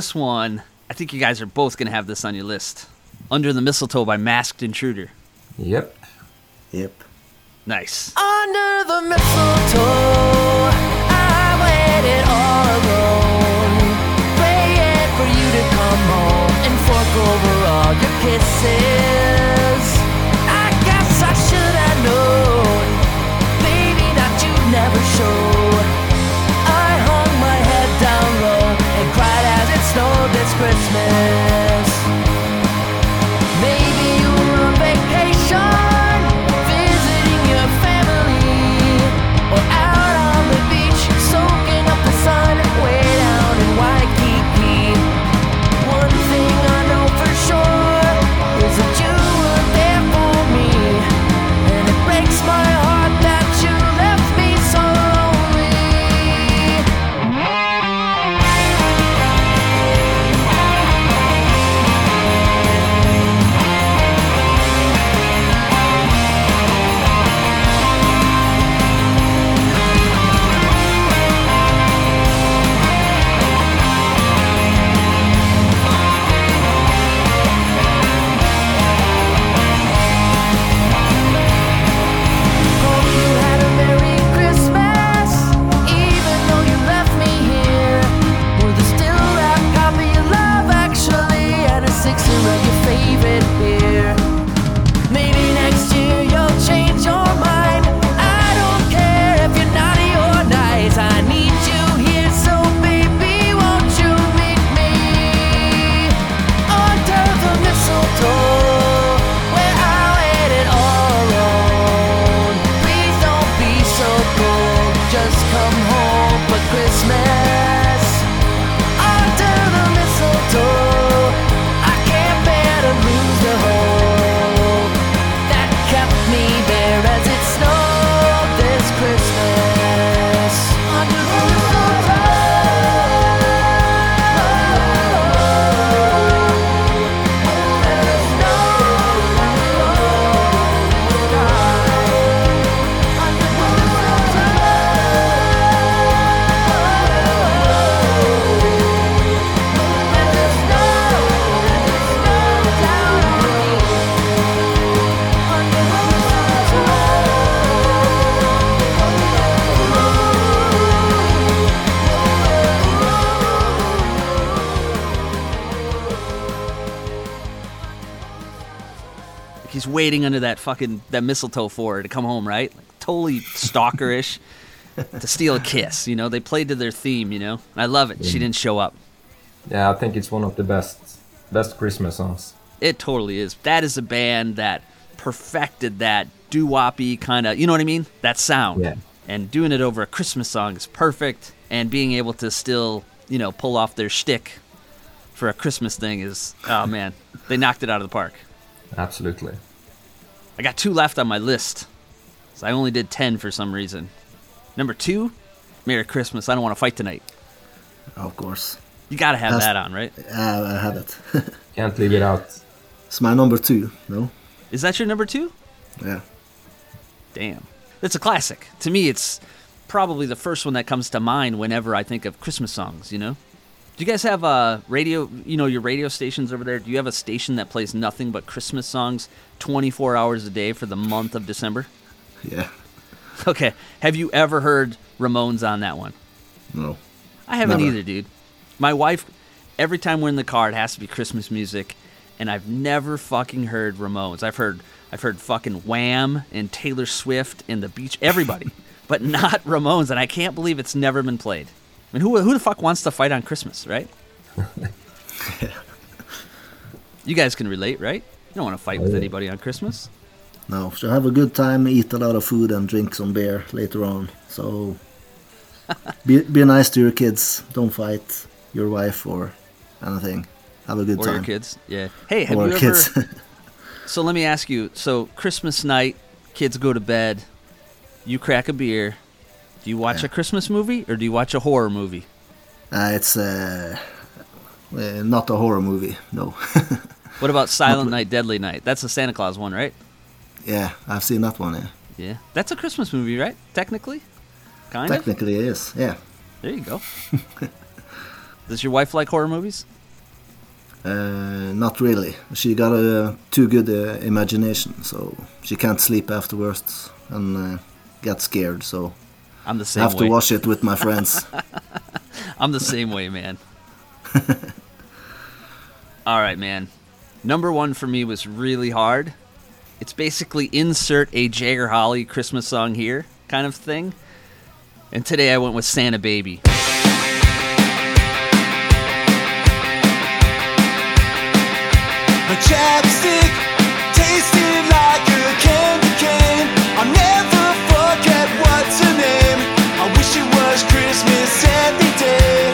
this one, I think you guys are both gonna have this on your list. Under the Mistletoe by Masked Intruder. Yep. yep. Nice. Under the mistletoe, I waited all alone, praying for you to come home and fork over all your kisses. Everybody's waiting under that fucking that mistletoe for her to come home, right? Like, totally stalkerish to steal a kiss. You know, they played to their theme. You know, I love it. She didn't show up. Yeah, I think it's one of the best best Christmas songs. It totally is. That is a band that perfected that doo woppy kind of, you know what I mean? That sound. Yeah. And doing it over a Christmas song is perfect. And being able to still, you know, pull off their shtick for a Christmas thing is, oh man, they knocked it out of the park. Absolutely. I got two left on my list. So I only did 10 for some reason. Number two, Merry Christmas. I don't want to fight tonight. Of course. You got to have Has- that on, right? Uh, I have it. Can't leave it out. it's my number two. No. Is that your number two? Yeah. Damn. It's a classic. To me, it's probably the first one that comes to mind whenever I think of Christmas songs, you know? Do you guys have a radio, you know, your radio stations over there? Do you have a station that plays nothing but Christmas songs 24 hours a day for the month of December? Yeah. Okay. Have you ever heard Ramones on that one? No. I haven't Never. either, dude. My wife, every time we're in the car, it has to be Christmas music, and I've never fucking heard Ramones. I've heard, I've heard fucking Wham and Taylor Swift and the Beach, everybody, but not Ramones, and I can't believe it's never been played. I mean, who, who the fuck wants to fight on Christmas, right? you guys can relate, right? You don't want to fight with oh, yeah. anybody on Christmas. No. So have a good time, eat a lot of food, and drink some beer later on. So be be nice to your kids. Don't fight your wife or anything. Have a good Or time. your kids, yeah. Hey, have or you kids. ever? So let me ask you. So Christmas night, kids go to bed. You crack a beer. Do you watch Yeah. a Christmas movie or do you watch a horror movie? uh, it's uh, uh, not a horror movie. No. What about Silent Night, Deadly Night? That's a Santa Claus one, right? yeah, I've seen that one. Yeah. Yeah, that's a Christmas movie, right? Technically, kind of. Technically, it is. Yeah. There you go. Does your wife like horror movies? Uh, not really. She got a too good uh, imagination, so she can't sleep afterwards and uh, get scared. So I'm the same. I same have way. to watch it with my friends. I'm the same way, man. All right, man. Number one for me was really hard. It's basically insert a Jagger Holly Christmas song here kind of thing. And today I went with Santa Baby. The chapstick tasted like a candy cane. I'll never forget what's her name. I wish it was Christmas every day.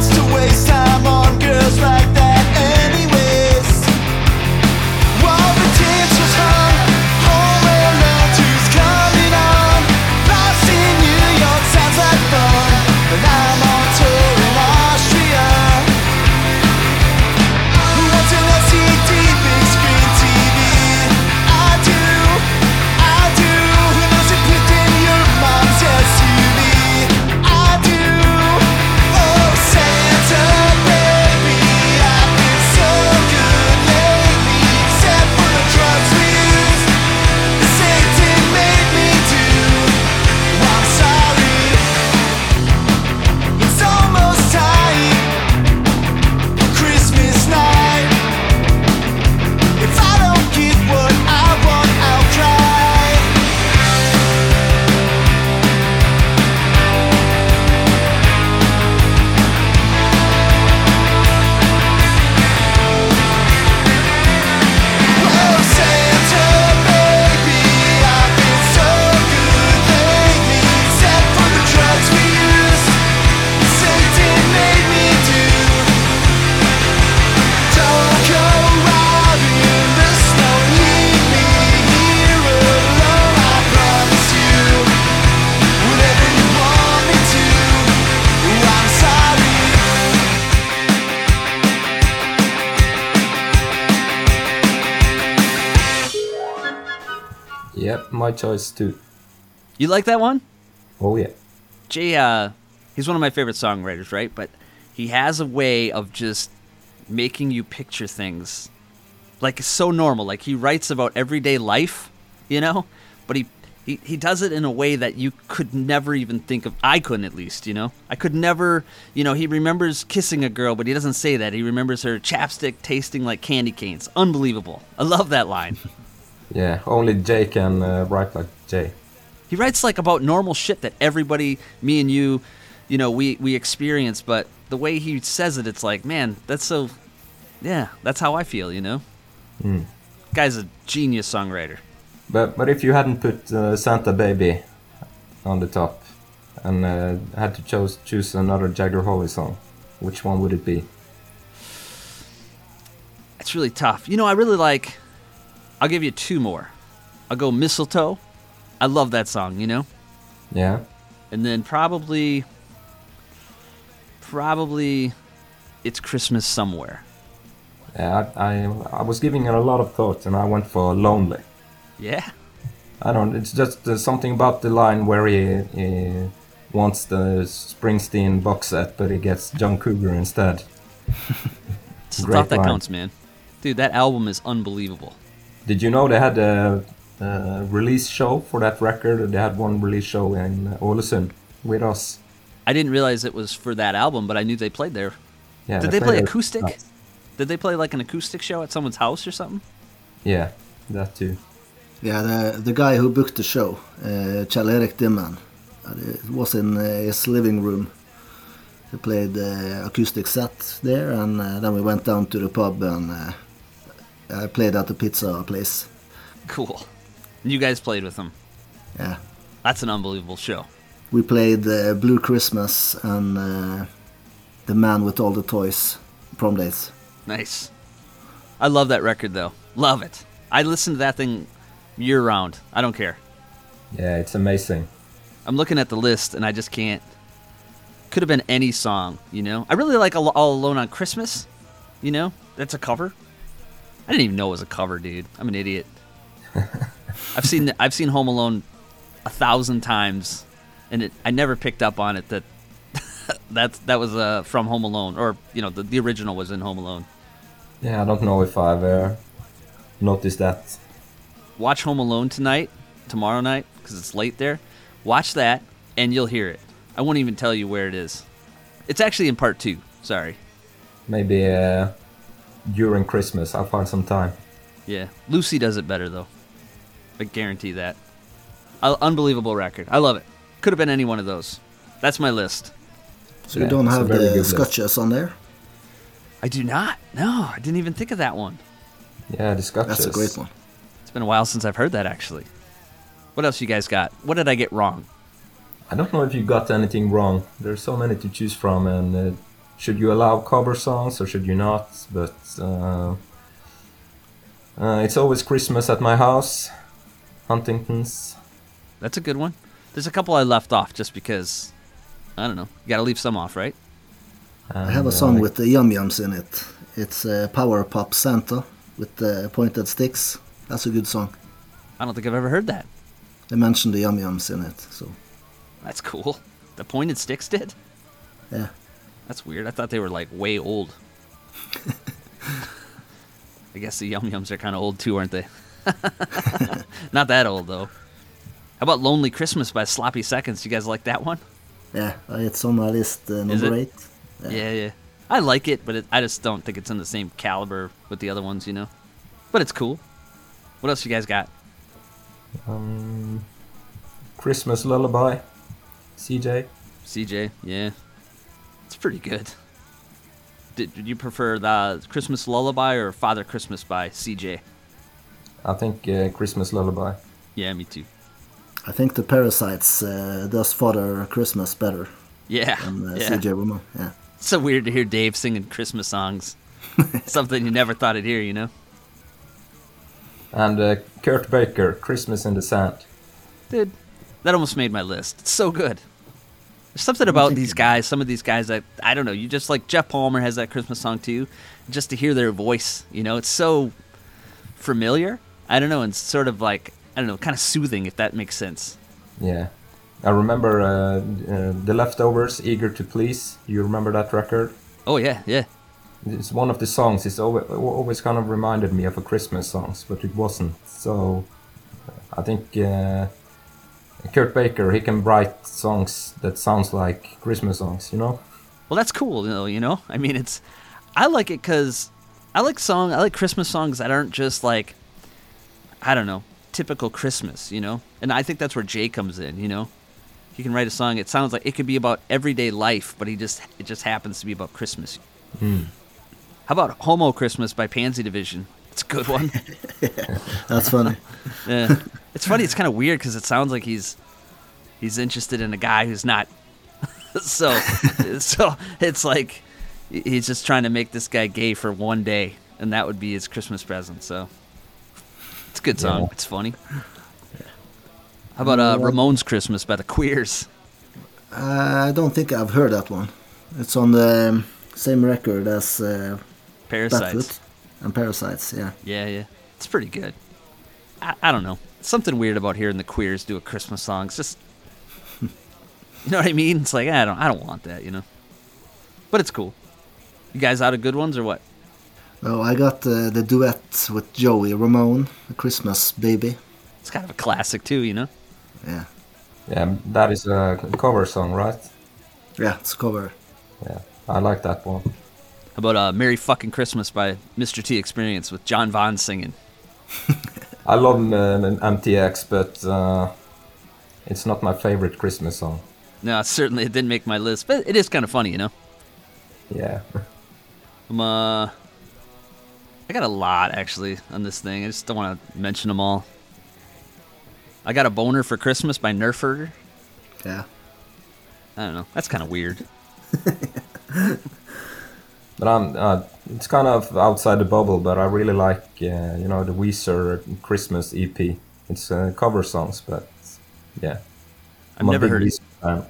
to waste time on my choice too. You like that one? Oh yeah. Jay, uh, he's one of my favorite songwriters, right? But he has a way of just making you picture things like it's so normal. Like he writes about everyday life, you know, but he, he he does it in a way that you could never even think of. I couldn't, at least, you know. I could never, you know. He remembers kissing a girl, but he doesn't say that. He remembers her chapstick tasting like candy canes. Unbelievable. I love that line. Yeah, only Jay can uh, write like Jay. He writes like about normal shit that everybody, me and you, you know, we we experience. But the way he says it, it's like, man, that's so. Yeah, that's how I feel. You know. Guy's a genius songwriter. But but if you hadn't put uh, Santa Baby on the top and uh, had to choose choose another Jagger Holly song, which one would it be? It's really tough. You know, I really like. I'll give you two more. I'll go Mistletoe. I love that song. You know, Yeah. and then probably. Probably, it's Christmas somewhere. Yeah, I, I I was giving it a lot of thought and I went for Lonely. Yeah. I don't. It's just uh, something about the line where he, he wants the Springsteen box set, but he gets John Cougar instead. It's Great that line. counts, man. Dude, that album is unbelievable. Did you know they had a, a release show for that record? They had one release show in Ålesund with us. I didn't realize it was for that album, but I knew they played there. Yeah. Did they play acoustic? Did they play like an acoustic show at someone's house or something? Yeah, that too. Yeah, the, the guy who booked the show, uh, Kjell-Erik Dimman, uh, it was in uh, his living room. He played uh, acoustic set there, and uh, then we went down to the pub and uh, I played at the pizza place. Cool. You guys played with them. Yeah, That's an unbelievable show. we played uh, Blue Christmas and uh, The Man with All the Toys, Prom Dates. Nice. I love that record though. Love it. I listen to that thing year round. I don't care. Yeah, it's amazing. I'm looking at the list and I just can't. Could have been any song, you know. I really like All Alone on Christmas. You know, that's a cover. I didn't even know it was a cover, dude. I'm an idiot. I've seen I've seen Home Alone a thousand times, and it, I never picked up on it that that that was uh, from Home Alone, or you know, the, the original was in Home Alone. Yeah, I don't know if I've uh, noticed that. Watch Home Alone tonight, tomorrow night, because it's late there. Watch that, and you'll hear it. I won't even tell you where it is. It's actually in part two. Sorry. Maybe uh, during Christmas I'll find some time. Yeah, Lucy does it better though. I guarantee that. Uh, unbelievable record. I love it. Could have been any one of those. That's my list. So Yeah, you don't have very the good scotches on there? I do not. No, I didn't even think of that one. Yeah, the Scotches. That's a great one. It's been a while since I've heard that actually. What else you guys got? What did I get wrong? I don't know if you got anything wrong. There's so many to choose from, and uh, should you allow cover songs or should you not? But uh, uh, it's always Christmas at my house, Huntingtons. That's a good one. There's a couple I left off just because I don't know. You got to leave some off, right? I have a song uh, with the Yum Yums in it. It's uh, Power Pop Santa with the pointed sticks. That's a good song. I don't think I've ever heard that. They mentioned the Yum Yums in it, so That's cool. The pointed sticks did. yeah. That's weird. I thought they were like way old. I guess the Yum Yums are kind of old too, aren't they? Not that old though. How about "Lonely Christmas" by Sloppy Seconds? You guys like that one? Yeah, uh, it's on my list, uh, Is number it? eight. Yeah. Yeah, yeah. I like it, but it, I just don't think it's in the same caliber with the other ones, you know. But it's cool. What else you guys got? Um, Christmas Lullaby, CJ. CJ, yeah, it's pretty good. Did, did you prefer the Christmas Lullaby or Father Christmas by CJ? I think uh, Christmas Lullaby. Yeah, me too. I think the Parasites uh, does Father Christmas better Yeah, than uh, yeah. CJ Woman. Yeah. It's so weird to hear Dave singing Christmas songs. Something you never thought I'd hear, you know? And uh, Kurt Baker, Christmas in the Sand. Dude, that almost made my list. It's so good. There's something about these guys, some of these guys that, I don't know, you just like Jeff Palmer has that Christmas song too. Just to hear their voice, you know, it's so familiar. I don't know, and sort of like I don't know, kind of soothing if that makes sense. Yeah. I remember uh, uh, The Leftovers, Eager to Please. You remember that record? Oh yeah, yeah. It's one of the songs. It's always, always kind of reminded me of a Christmas songs, but it wasn't. So I think uh, Kurt Baker he can write songs that sounds like Christmas songs. You know? Well, that's cool, though. You know, I mean, it's I like it because I like song. I like Christmas songs that aren't just like I don't know typical Christmas. You know, and I think that's where Jay comes in. You know, he can write a song. It sounds like it could be about everyday life, but he just it just happens to be about Christmas. Hmm. How about Homo Christmas by Pansy Division? It's a good one. That's funny. Yeah. it's funny. It's kind of weird because it sounds like he's he's interested in a guy who's not. so so it's like he's just trying to make this guy gay for one day, and that would be his Christmas present. So it's a good song. Yeah. It's funny. How about uh, Ramones Christmas by the Queers? I don't think I've heard that one. It's on the um, same record as uh, Parasites. Batfoot and Parasites. Yeah. Yeah, yeah. It's pretty good. I, I don't know. Something weird about hearing the Queers do a Christmas song. It's just, you know what I mean? It's like I don't, I don't want that, you know. But it's cool. You guys out of good ones or what? Oh, I got uh, the duet with Joey Ramone, "The Christmas Baby." It's kind of a classic too, you know. Yeah. Yeah, that is a cover song, right? Yeah, it's a cover. Yeah, I like that one. How about uh, "Merry Fucking Christmas" by Mr. T Experience with Jon Von singing? I love um, MTX, but uh, it's not my favorite Christmas song. No, certainly it didn't make my list, but it is kind of funny, you know. Yeah. I'm, uh, I got a lot actually on this thing. I just don't want to mention them all. I got a boner for Christmas by Nerf Herder. Yeah. I don't know. That's kind of weird. But I'm, uh, it's kind of outside the bubble, but I really like, uh, you know, the Weezer Christmas EP. It's uh, cover songs, but yeah. I've I'm never big heard it. Fan.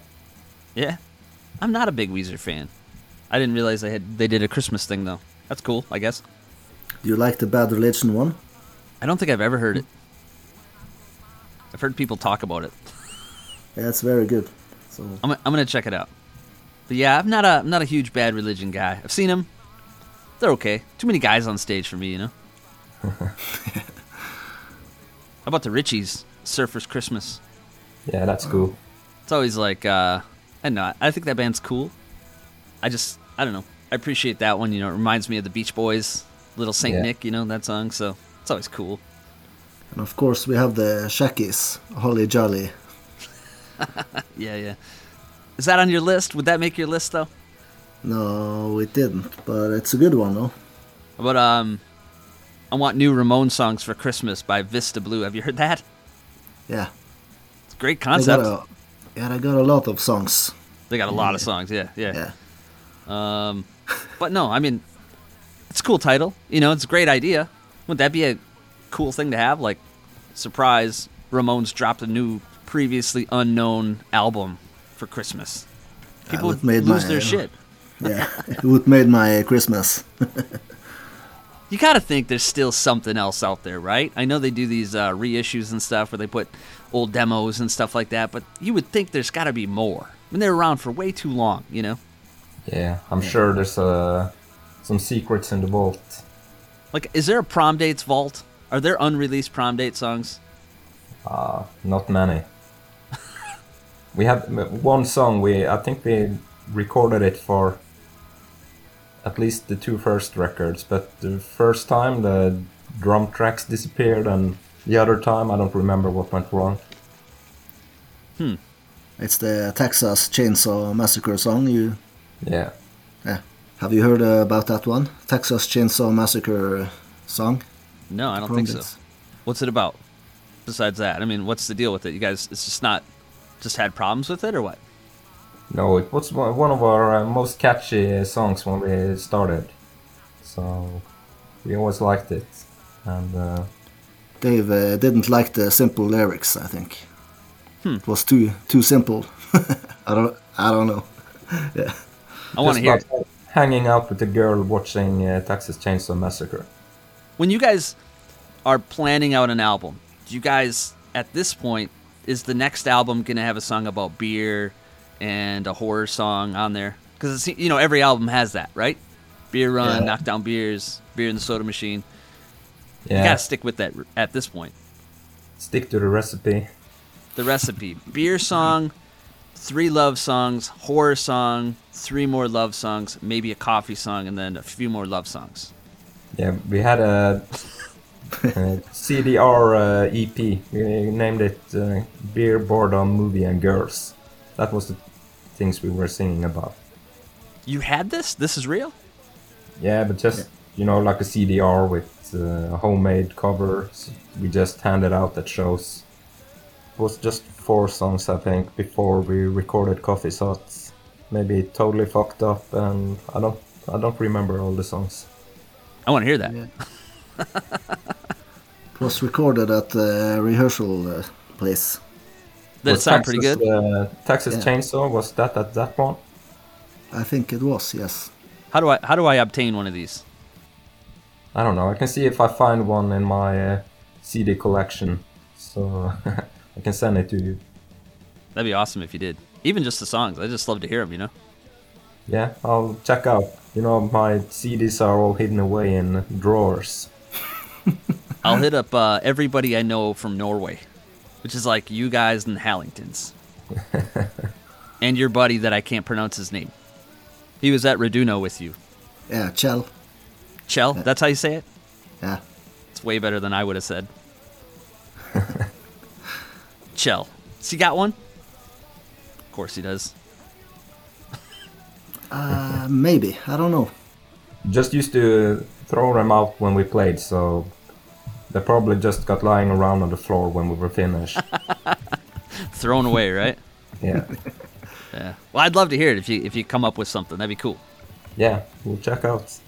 Yeah, I'm not a big Weezer fan. I didn't realize they had they did a Christmas thing though. That's cool, I guess. Do you like the Bad Religion one? I don't think I've ever heard it. I've heard people talk about it. Yeah, it's very good. So I'm, I'm gonna check it out. But yeah, I'm not a I'm not a huge Bad Religion guy. I've seen them. They're okay. Too many guys on stage for me, you know. How about the Richies? Surfers Christmas. Yeah, that's cool. It's always like uh I don't know. I think that band's cool. I just I don't know. I appreciate that one. You know, it reminds me of the Beach Boys, Little Saint Yeah. Nick. You know that song. So it's always cool. and of course we have the Shackies, Holly Jolly. Yeah, yeah. Is that on your list? Would that make your list though? No, it didn't, but it's a good one though. But um, I want new Ramones songs for Christmas by Vista Blue. Have you heard that? Yeah. It's a great They concept. got a, yeah, they got a lot of songs. They got a lot of songs. Yeah, yeah. Yeah. Um, but no, I mean, it's a cool title. You know, it's a great idea. Wouldn't that be a cool thing to have? Like, surprise, Ramones dropped a new, previously unknown album for Christmas. People would would made lose my, their uh, shit. Yeah. it would made my Christmas. You gotta think there's still something else out there, right? I know they do these uh, reissues and stuff where they put old demos and stuff like that, but you would think there's gotta be more. I mean, they're around for way too long, you know? Yeah, I'm sure there's uh, some secrets in the vault. Like, is there a prom dates vault? Are there unreleased prom date songs? Uh, not many. We have m- one song. We I think we recorded it for at least the two first records, but the first time the drum tracks disappeared, and the other time I don't remember what went wrong. Hmm. It's the Texas Chainsaw Massacre song. You Yeah, yeah. Have you heard uh, about that one? Texas Chainsaw Massacre song? No, I don't Prom think so. What's it about? Besides that, I mean, what's the deal with it? You guys, it's just not, just had problems with it or what? no, it was one one of our uh, most catchy uh, songs when we started, so we always liked it, and. Uh, Dave uh, didn't like the simple lyrics. I think Hmm. it was too too simple. I don't I don't know. yeah. I want to hear it. about Hanging out with a girl watching uh, Texas Chainsaw Massacre. When you guys are planning out an album, do do you guys at this point is the next album gonna have a song about beer and a horror song on there? Because you know every album has that, right? Beer Run, Yeah. Knock Down Beers, Beer in the Soda Machine. Yeah, You gotta stick with that at this point. stick to the recipe. The recipe: beer song, three love songs, horror song, three more love songs, maybe a coffee song, and then a few more love songs. Yeah, we had a, a CDR uh, EP. We named it uh, Beer, Boredom, Movie, and Girls. That was the things we were singing about. You had this? This is real? Yeah, but just you know, like a CDR with uh, homemade covers. We just handed out at shows. It was just four songs, I think, before we recorded Coffee Sots. Maybe totally fucked up, and I don't, I don't remember all the songs. I want to hear that. Yeah. it was recorded at the rehearsal uh, place. That Was sound pretty good. Uh, Texas Yeah. Chainsaw was that at that one? I think it was, yes. How do I how do I obtain one of these? I don't know. I can see if I find one in my uh, CD collection, so I can send it to you. That'd be awesome if you did. Even just the songs. I just love to hear them. You know. Yeah, I'll check out. You know, my CDs are all hidden away in drawers. I'll hit up uh, everybody I know from Norway, which is like you guys and Hallingtons, and your buddy that I can't pronounce his name. He was at Reduno with you. Yeah, Kjell. Kjell, that's how you say it. Yeah. It's way better than I would have said. Kjell. Has he got one? Of course he does. Uh, maybe. I don't know. Just used to throw them out when we played, so they probably just got lying around on the floor when we were finished. Thrown away, right? yeah, Yeah. Well, I'd love to hear it if you if you come up with something. That'd be cool. yeah, we'll check out.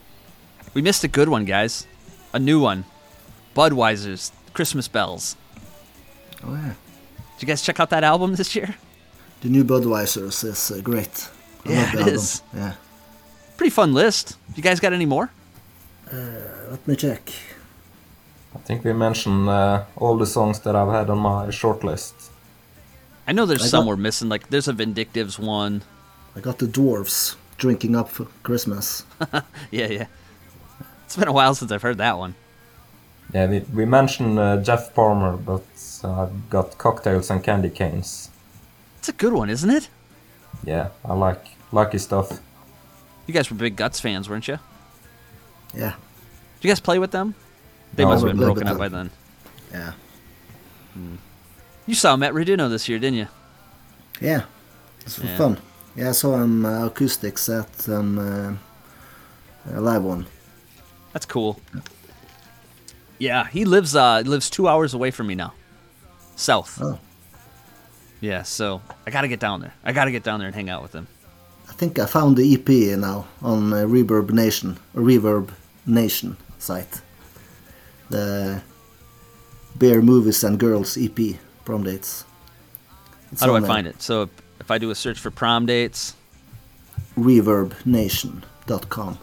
We missed a good one, guys. A new one. Budweiser's Christmas Bells. Oh, yeah. Did you guys check out that album this year? The new Budweiser's is uh, great. I Yeah, love the it album. is. Yeah. Pretty fun list. You guys got any more? Uh, Let me check. I think we mentioned uh, all the songs that I've had on my shortlist. I know there's I some got- we're missing. Like there's a Vindictives one. I got the dwarves drinking up for Christmas. Yeah, yeah. It's been a while since I've heard that one. Yeah, we, we mentioned uh, Jeff Palmer, but uh, I've got cocktails and candy canes. It's a good one, isn't it? Yeah, I like like his stuff. You guys were big Guts fans, weren't you? Yeah. Did you guys play with them? They No, must have been broken up by then. Yeah. You saw him at Reduno this year, didn't you? Yeah. It's Yeah. fun. Yeah, I saw him uh, acoustic set and uh, a live one. That's cool. Yeah, he lives uh lives two hours away from me now. South. Oh. Yeah, so I gotta get down there. I gotta get down there and hang out with him. I think I found the EP now on uh, Reverb Nation, Reverb Nation site. The Bear Movies and Girls EP prom dates. It's How do I there. find it? So if I do a search for prom dates, ReverbNation.com.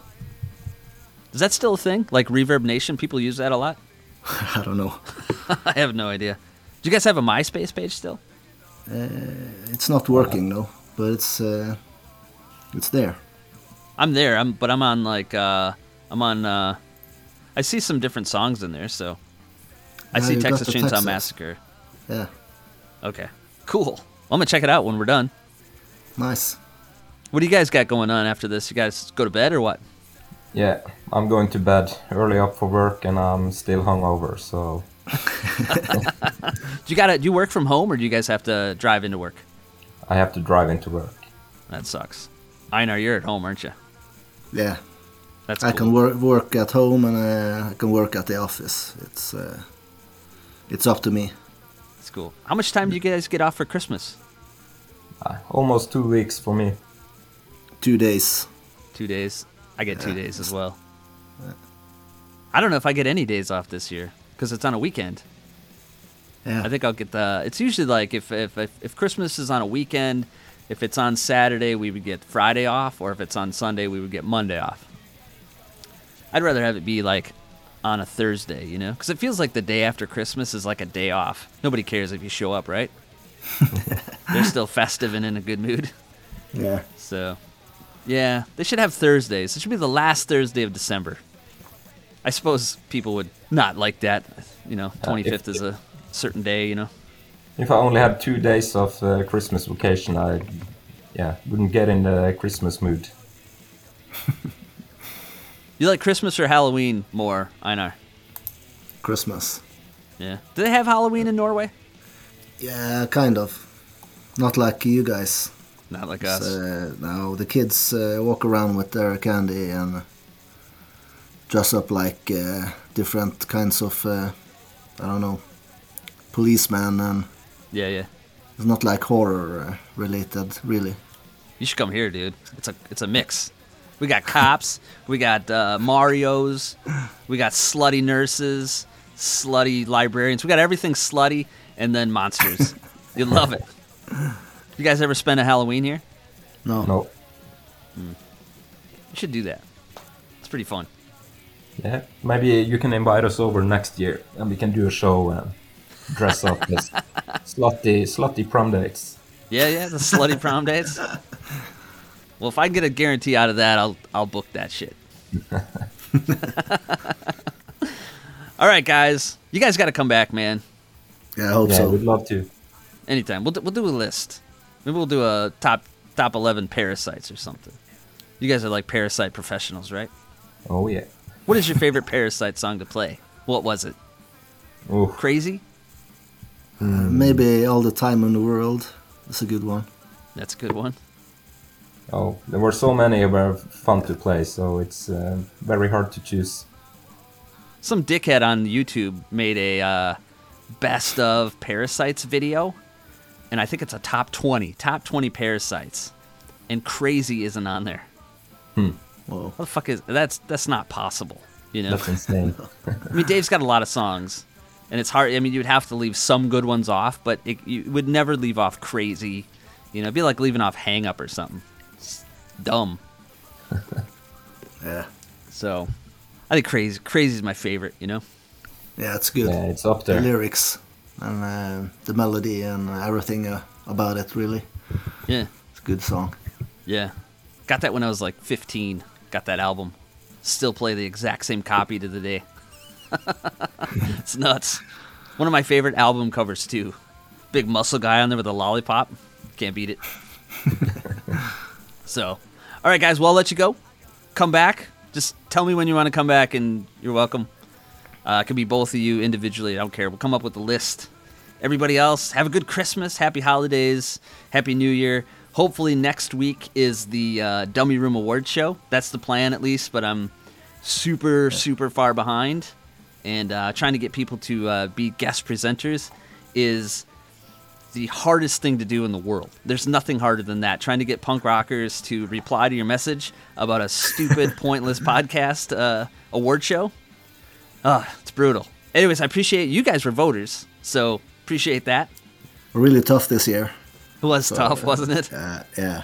is that still a thing? Like Reverb Nation, people use that a lot. I don't know. I have no idea. Do you guys have a MySpace page still? It's not working no, but it's uh, it's there. I'm there. I'm, but I'm on like uh, I'm on. I see some different songs in there, so I Yeah, see Texas Chainsaw Texas. Massacre. Yeah, Okay, cool. Well, I'm gonna check it out when we're done. nice. What do you guys got going on after this? You guys go to bed or what? Yeah, I'm going to bed early up for work and I'm still hungover, so Do you got to Do you work from home or do you guys have to drive into work? I have to drive into work. That sucks. Einar, you're at home, aren't you? Yeah, That's I cool. can work work at home and uh, I can work at the office. It's uh, it's up to me. It's cool. How much time do you guys get off for Christmas? Uh, almost two weeks for me. Two days. Two days. I get two days as well. I don't know if I get any days off this year because it's on a weekend. Yeah, I think I'll get the. It's usually like if if if, if Christmas is on a weekend, if it's on Saturday, we would get Friday off, or if it's on Sunday, we would get Monday off. I'd rather have it be like on a Thursday, you know? Because it feels like the day after Christmas is like a day off. Nobody cares if you show up, right? They're still festive and in a good mood. Yeah. So, yeah, they should have Thursdays. It should be the last Thursday of December. I suppose people would not like that. You know, 25th is a certain day, you know? If I only had two days of uh, Christmas vacation, I yeah wouldn't get in the Christmas mood. You like Christmas or Halloween more, Einar? Christmas. Yeah. Do they have Halloween in Norway? Yeah, kind of. Not like you guys. Not like us. Uh, no, the kids uh, walk around with their candy and dress up like uh, different kinds of, uh, I don't know, policemen, and yeah, yeah. it's not like horror uh, related, really. You should come here, dude. It's a it's a mix. We got cops, we got uh, Mario's, we got slutty nurses, slutty librarians. We got everything slutty, and then monsters. you love it. You guys ever spend a Halloween here? No. No, You should do that. It's pretty fun. yeah, maybe you can invite us over next year and we can do a show and dress up as slutty slutty prom dates. Yeah, yeah, the slutty prom dates. Well, if I can get a guarantee out of that, I'll I'll book that shit. All right, guys, you guys got to come back, man. Yeah, I hope Yeah, so. we'd love to. Anytime. We'll do, we'll do a list. Maybe we'll do a top top eleven parasites or something. You guys are like parasite professionals, right? Oh yeah. What is your favorite parasite song to play? What was it? Oh, Crazy? Uh, maybe all the time in the world. That's a good one. That's a good one. Oh, there were so many were fun to play, so it's uh, very hard to choose. Some dickhead on YouTube made a uh, best of parasites video, and I think it's a top twenty, top twenty parasites, and crazy isn't on there. Hmm. Whoa. What the fuck is that's that's not possible, you know? That's insane. I mean, Dave's got a lot of songs, and it's hard. I mean, you'd have to leave some good ones off, but it, you would never leave off crazy. You know, it'd be like leaving off hang up or something. It's dumb. Yeah. So, I think crazy crazy is my favorite. You know. Yeah, it's good. yeah, it's up there. The lyrics and uh, the melody and everything uh, about it, really. Yeah. It's a good song. Yeah. Got that when I was like 15. Got that album. Still play the exact same copy to the day. it's nuts. One of my favorite album covers too. Big muscle guy on there with a lollipop. Can't beat it. so, all right, guys. Well, I'll let you go. Come back. Just tell me when you want to come back, and you're welcome. Uh, it could be both of you individually. I don't care. We'll come up with a list. Everybody else, have a good Christmas, happy holidays, happy New Year. Hopefully next week is the uh, Dummy Room Award show. That's the plan, at least. But I'm super, super far behind, and uh, trying to get people to uh, be guest presenters is the hardest thing to do in the world. There's nothing harder than that. Trying to get punk rockers to reply to your message about a stupid, pointless podcast uh, award show. Ah, it's brutal. Anyways, I appreciate you guys were voters, so appreciate that. Really tough this year. It was tough, wasn't it? Uh, yeah.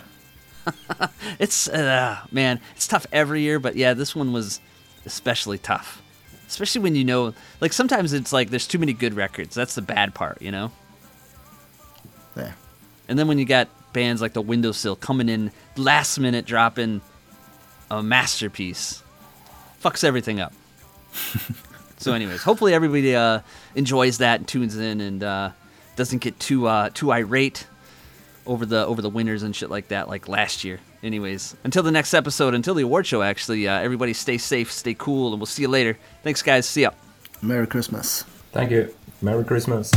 It's uh, man, it's tough every year, but yeah, this one was especially tough. Especially when you know, like sometimes it's like there's too many good records. That's the bad part, you know. Yeah. And then when you got bands like the Windowsill coming in last minute, dropping a masterpiece, fucks everything up. so, anyways, hopefully everybody uh, enjoys that and tunes in and uh, doesn't get too uh, too irate over the over the winners and shit like that, like last year. Anyways, until the next episode, until the award show, actually, uh, everybody stay safe, stay cool, and we'll see you later. Thanks, guys. See ya. Merry Christmas. Thank you. Merry Christmas.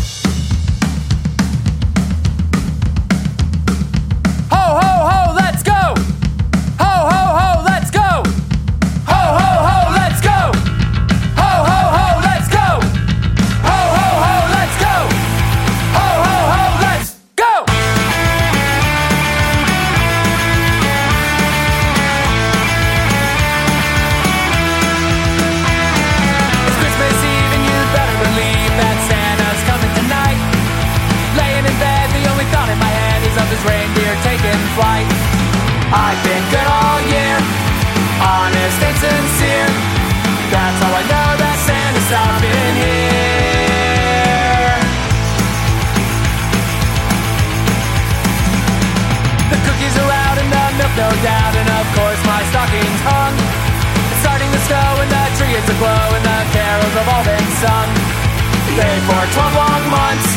Paid for 12 long months,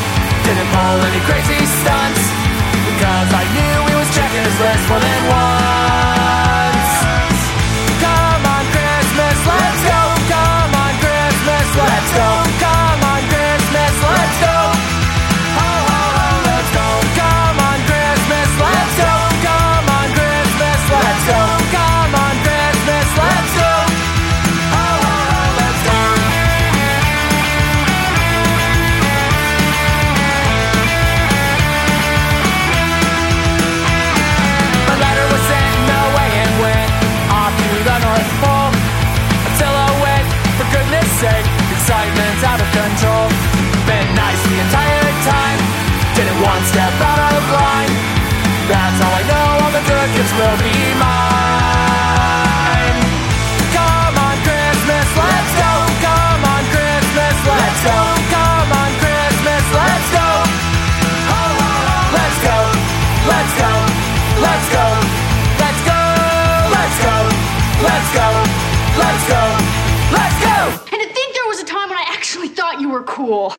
didn't pull any crazy stunts. Because I knew he was checking his list more than once. Will be mine. Come on, Christmas, let's go. Come on, Christmas, let's go. Come on, Christmas, let's go. Let's go. Let's go. Let's go. Let's go. Let's go. Let's go. Let's go. Let's go. And to think there was a time when I actually thought you were cool.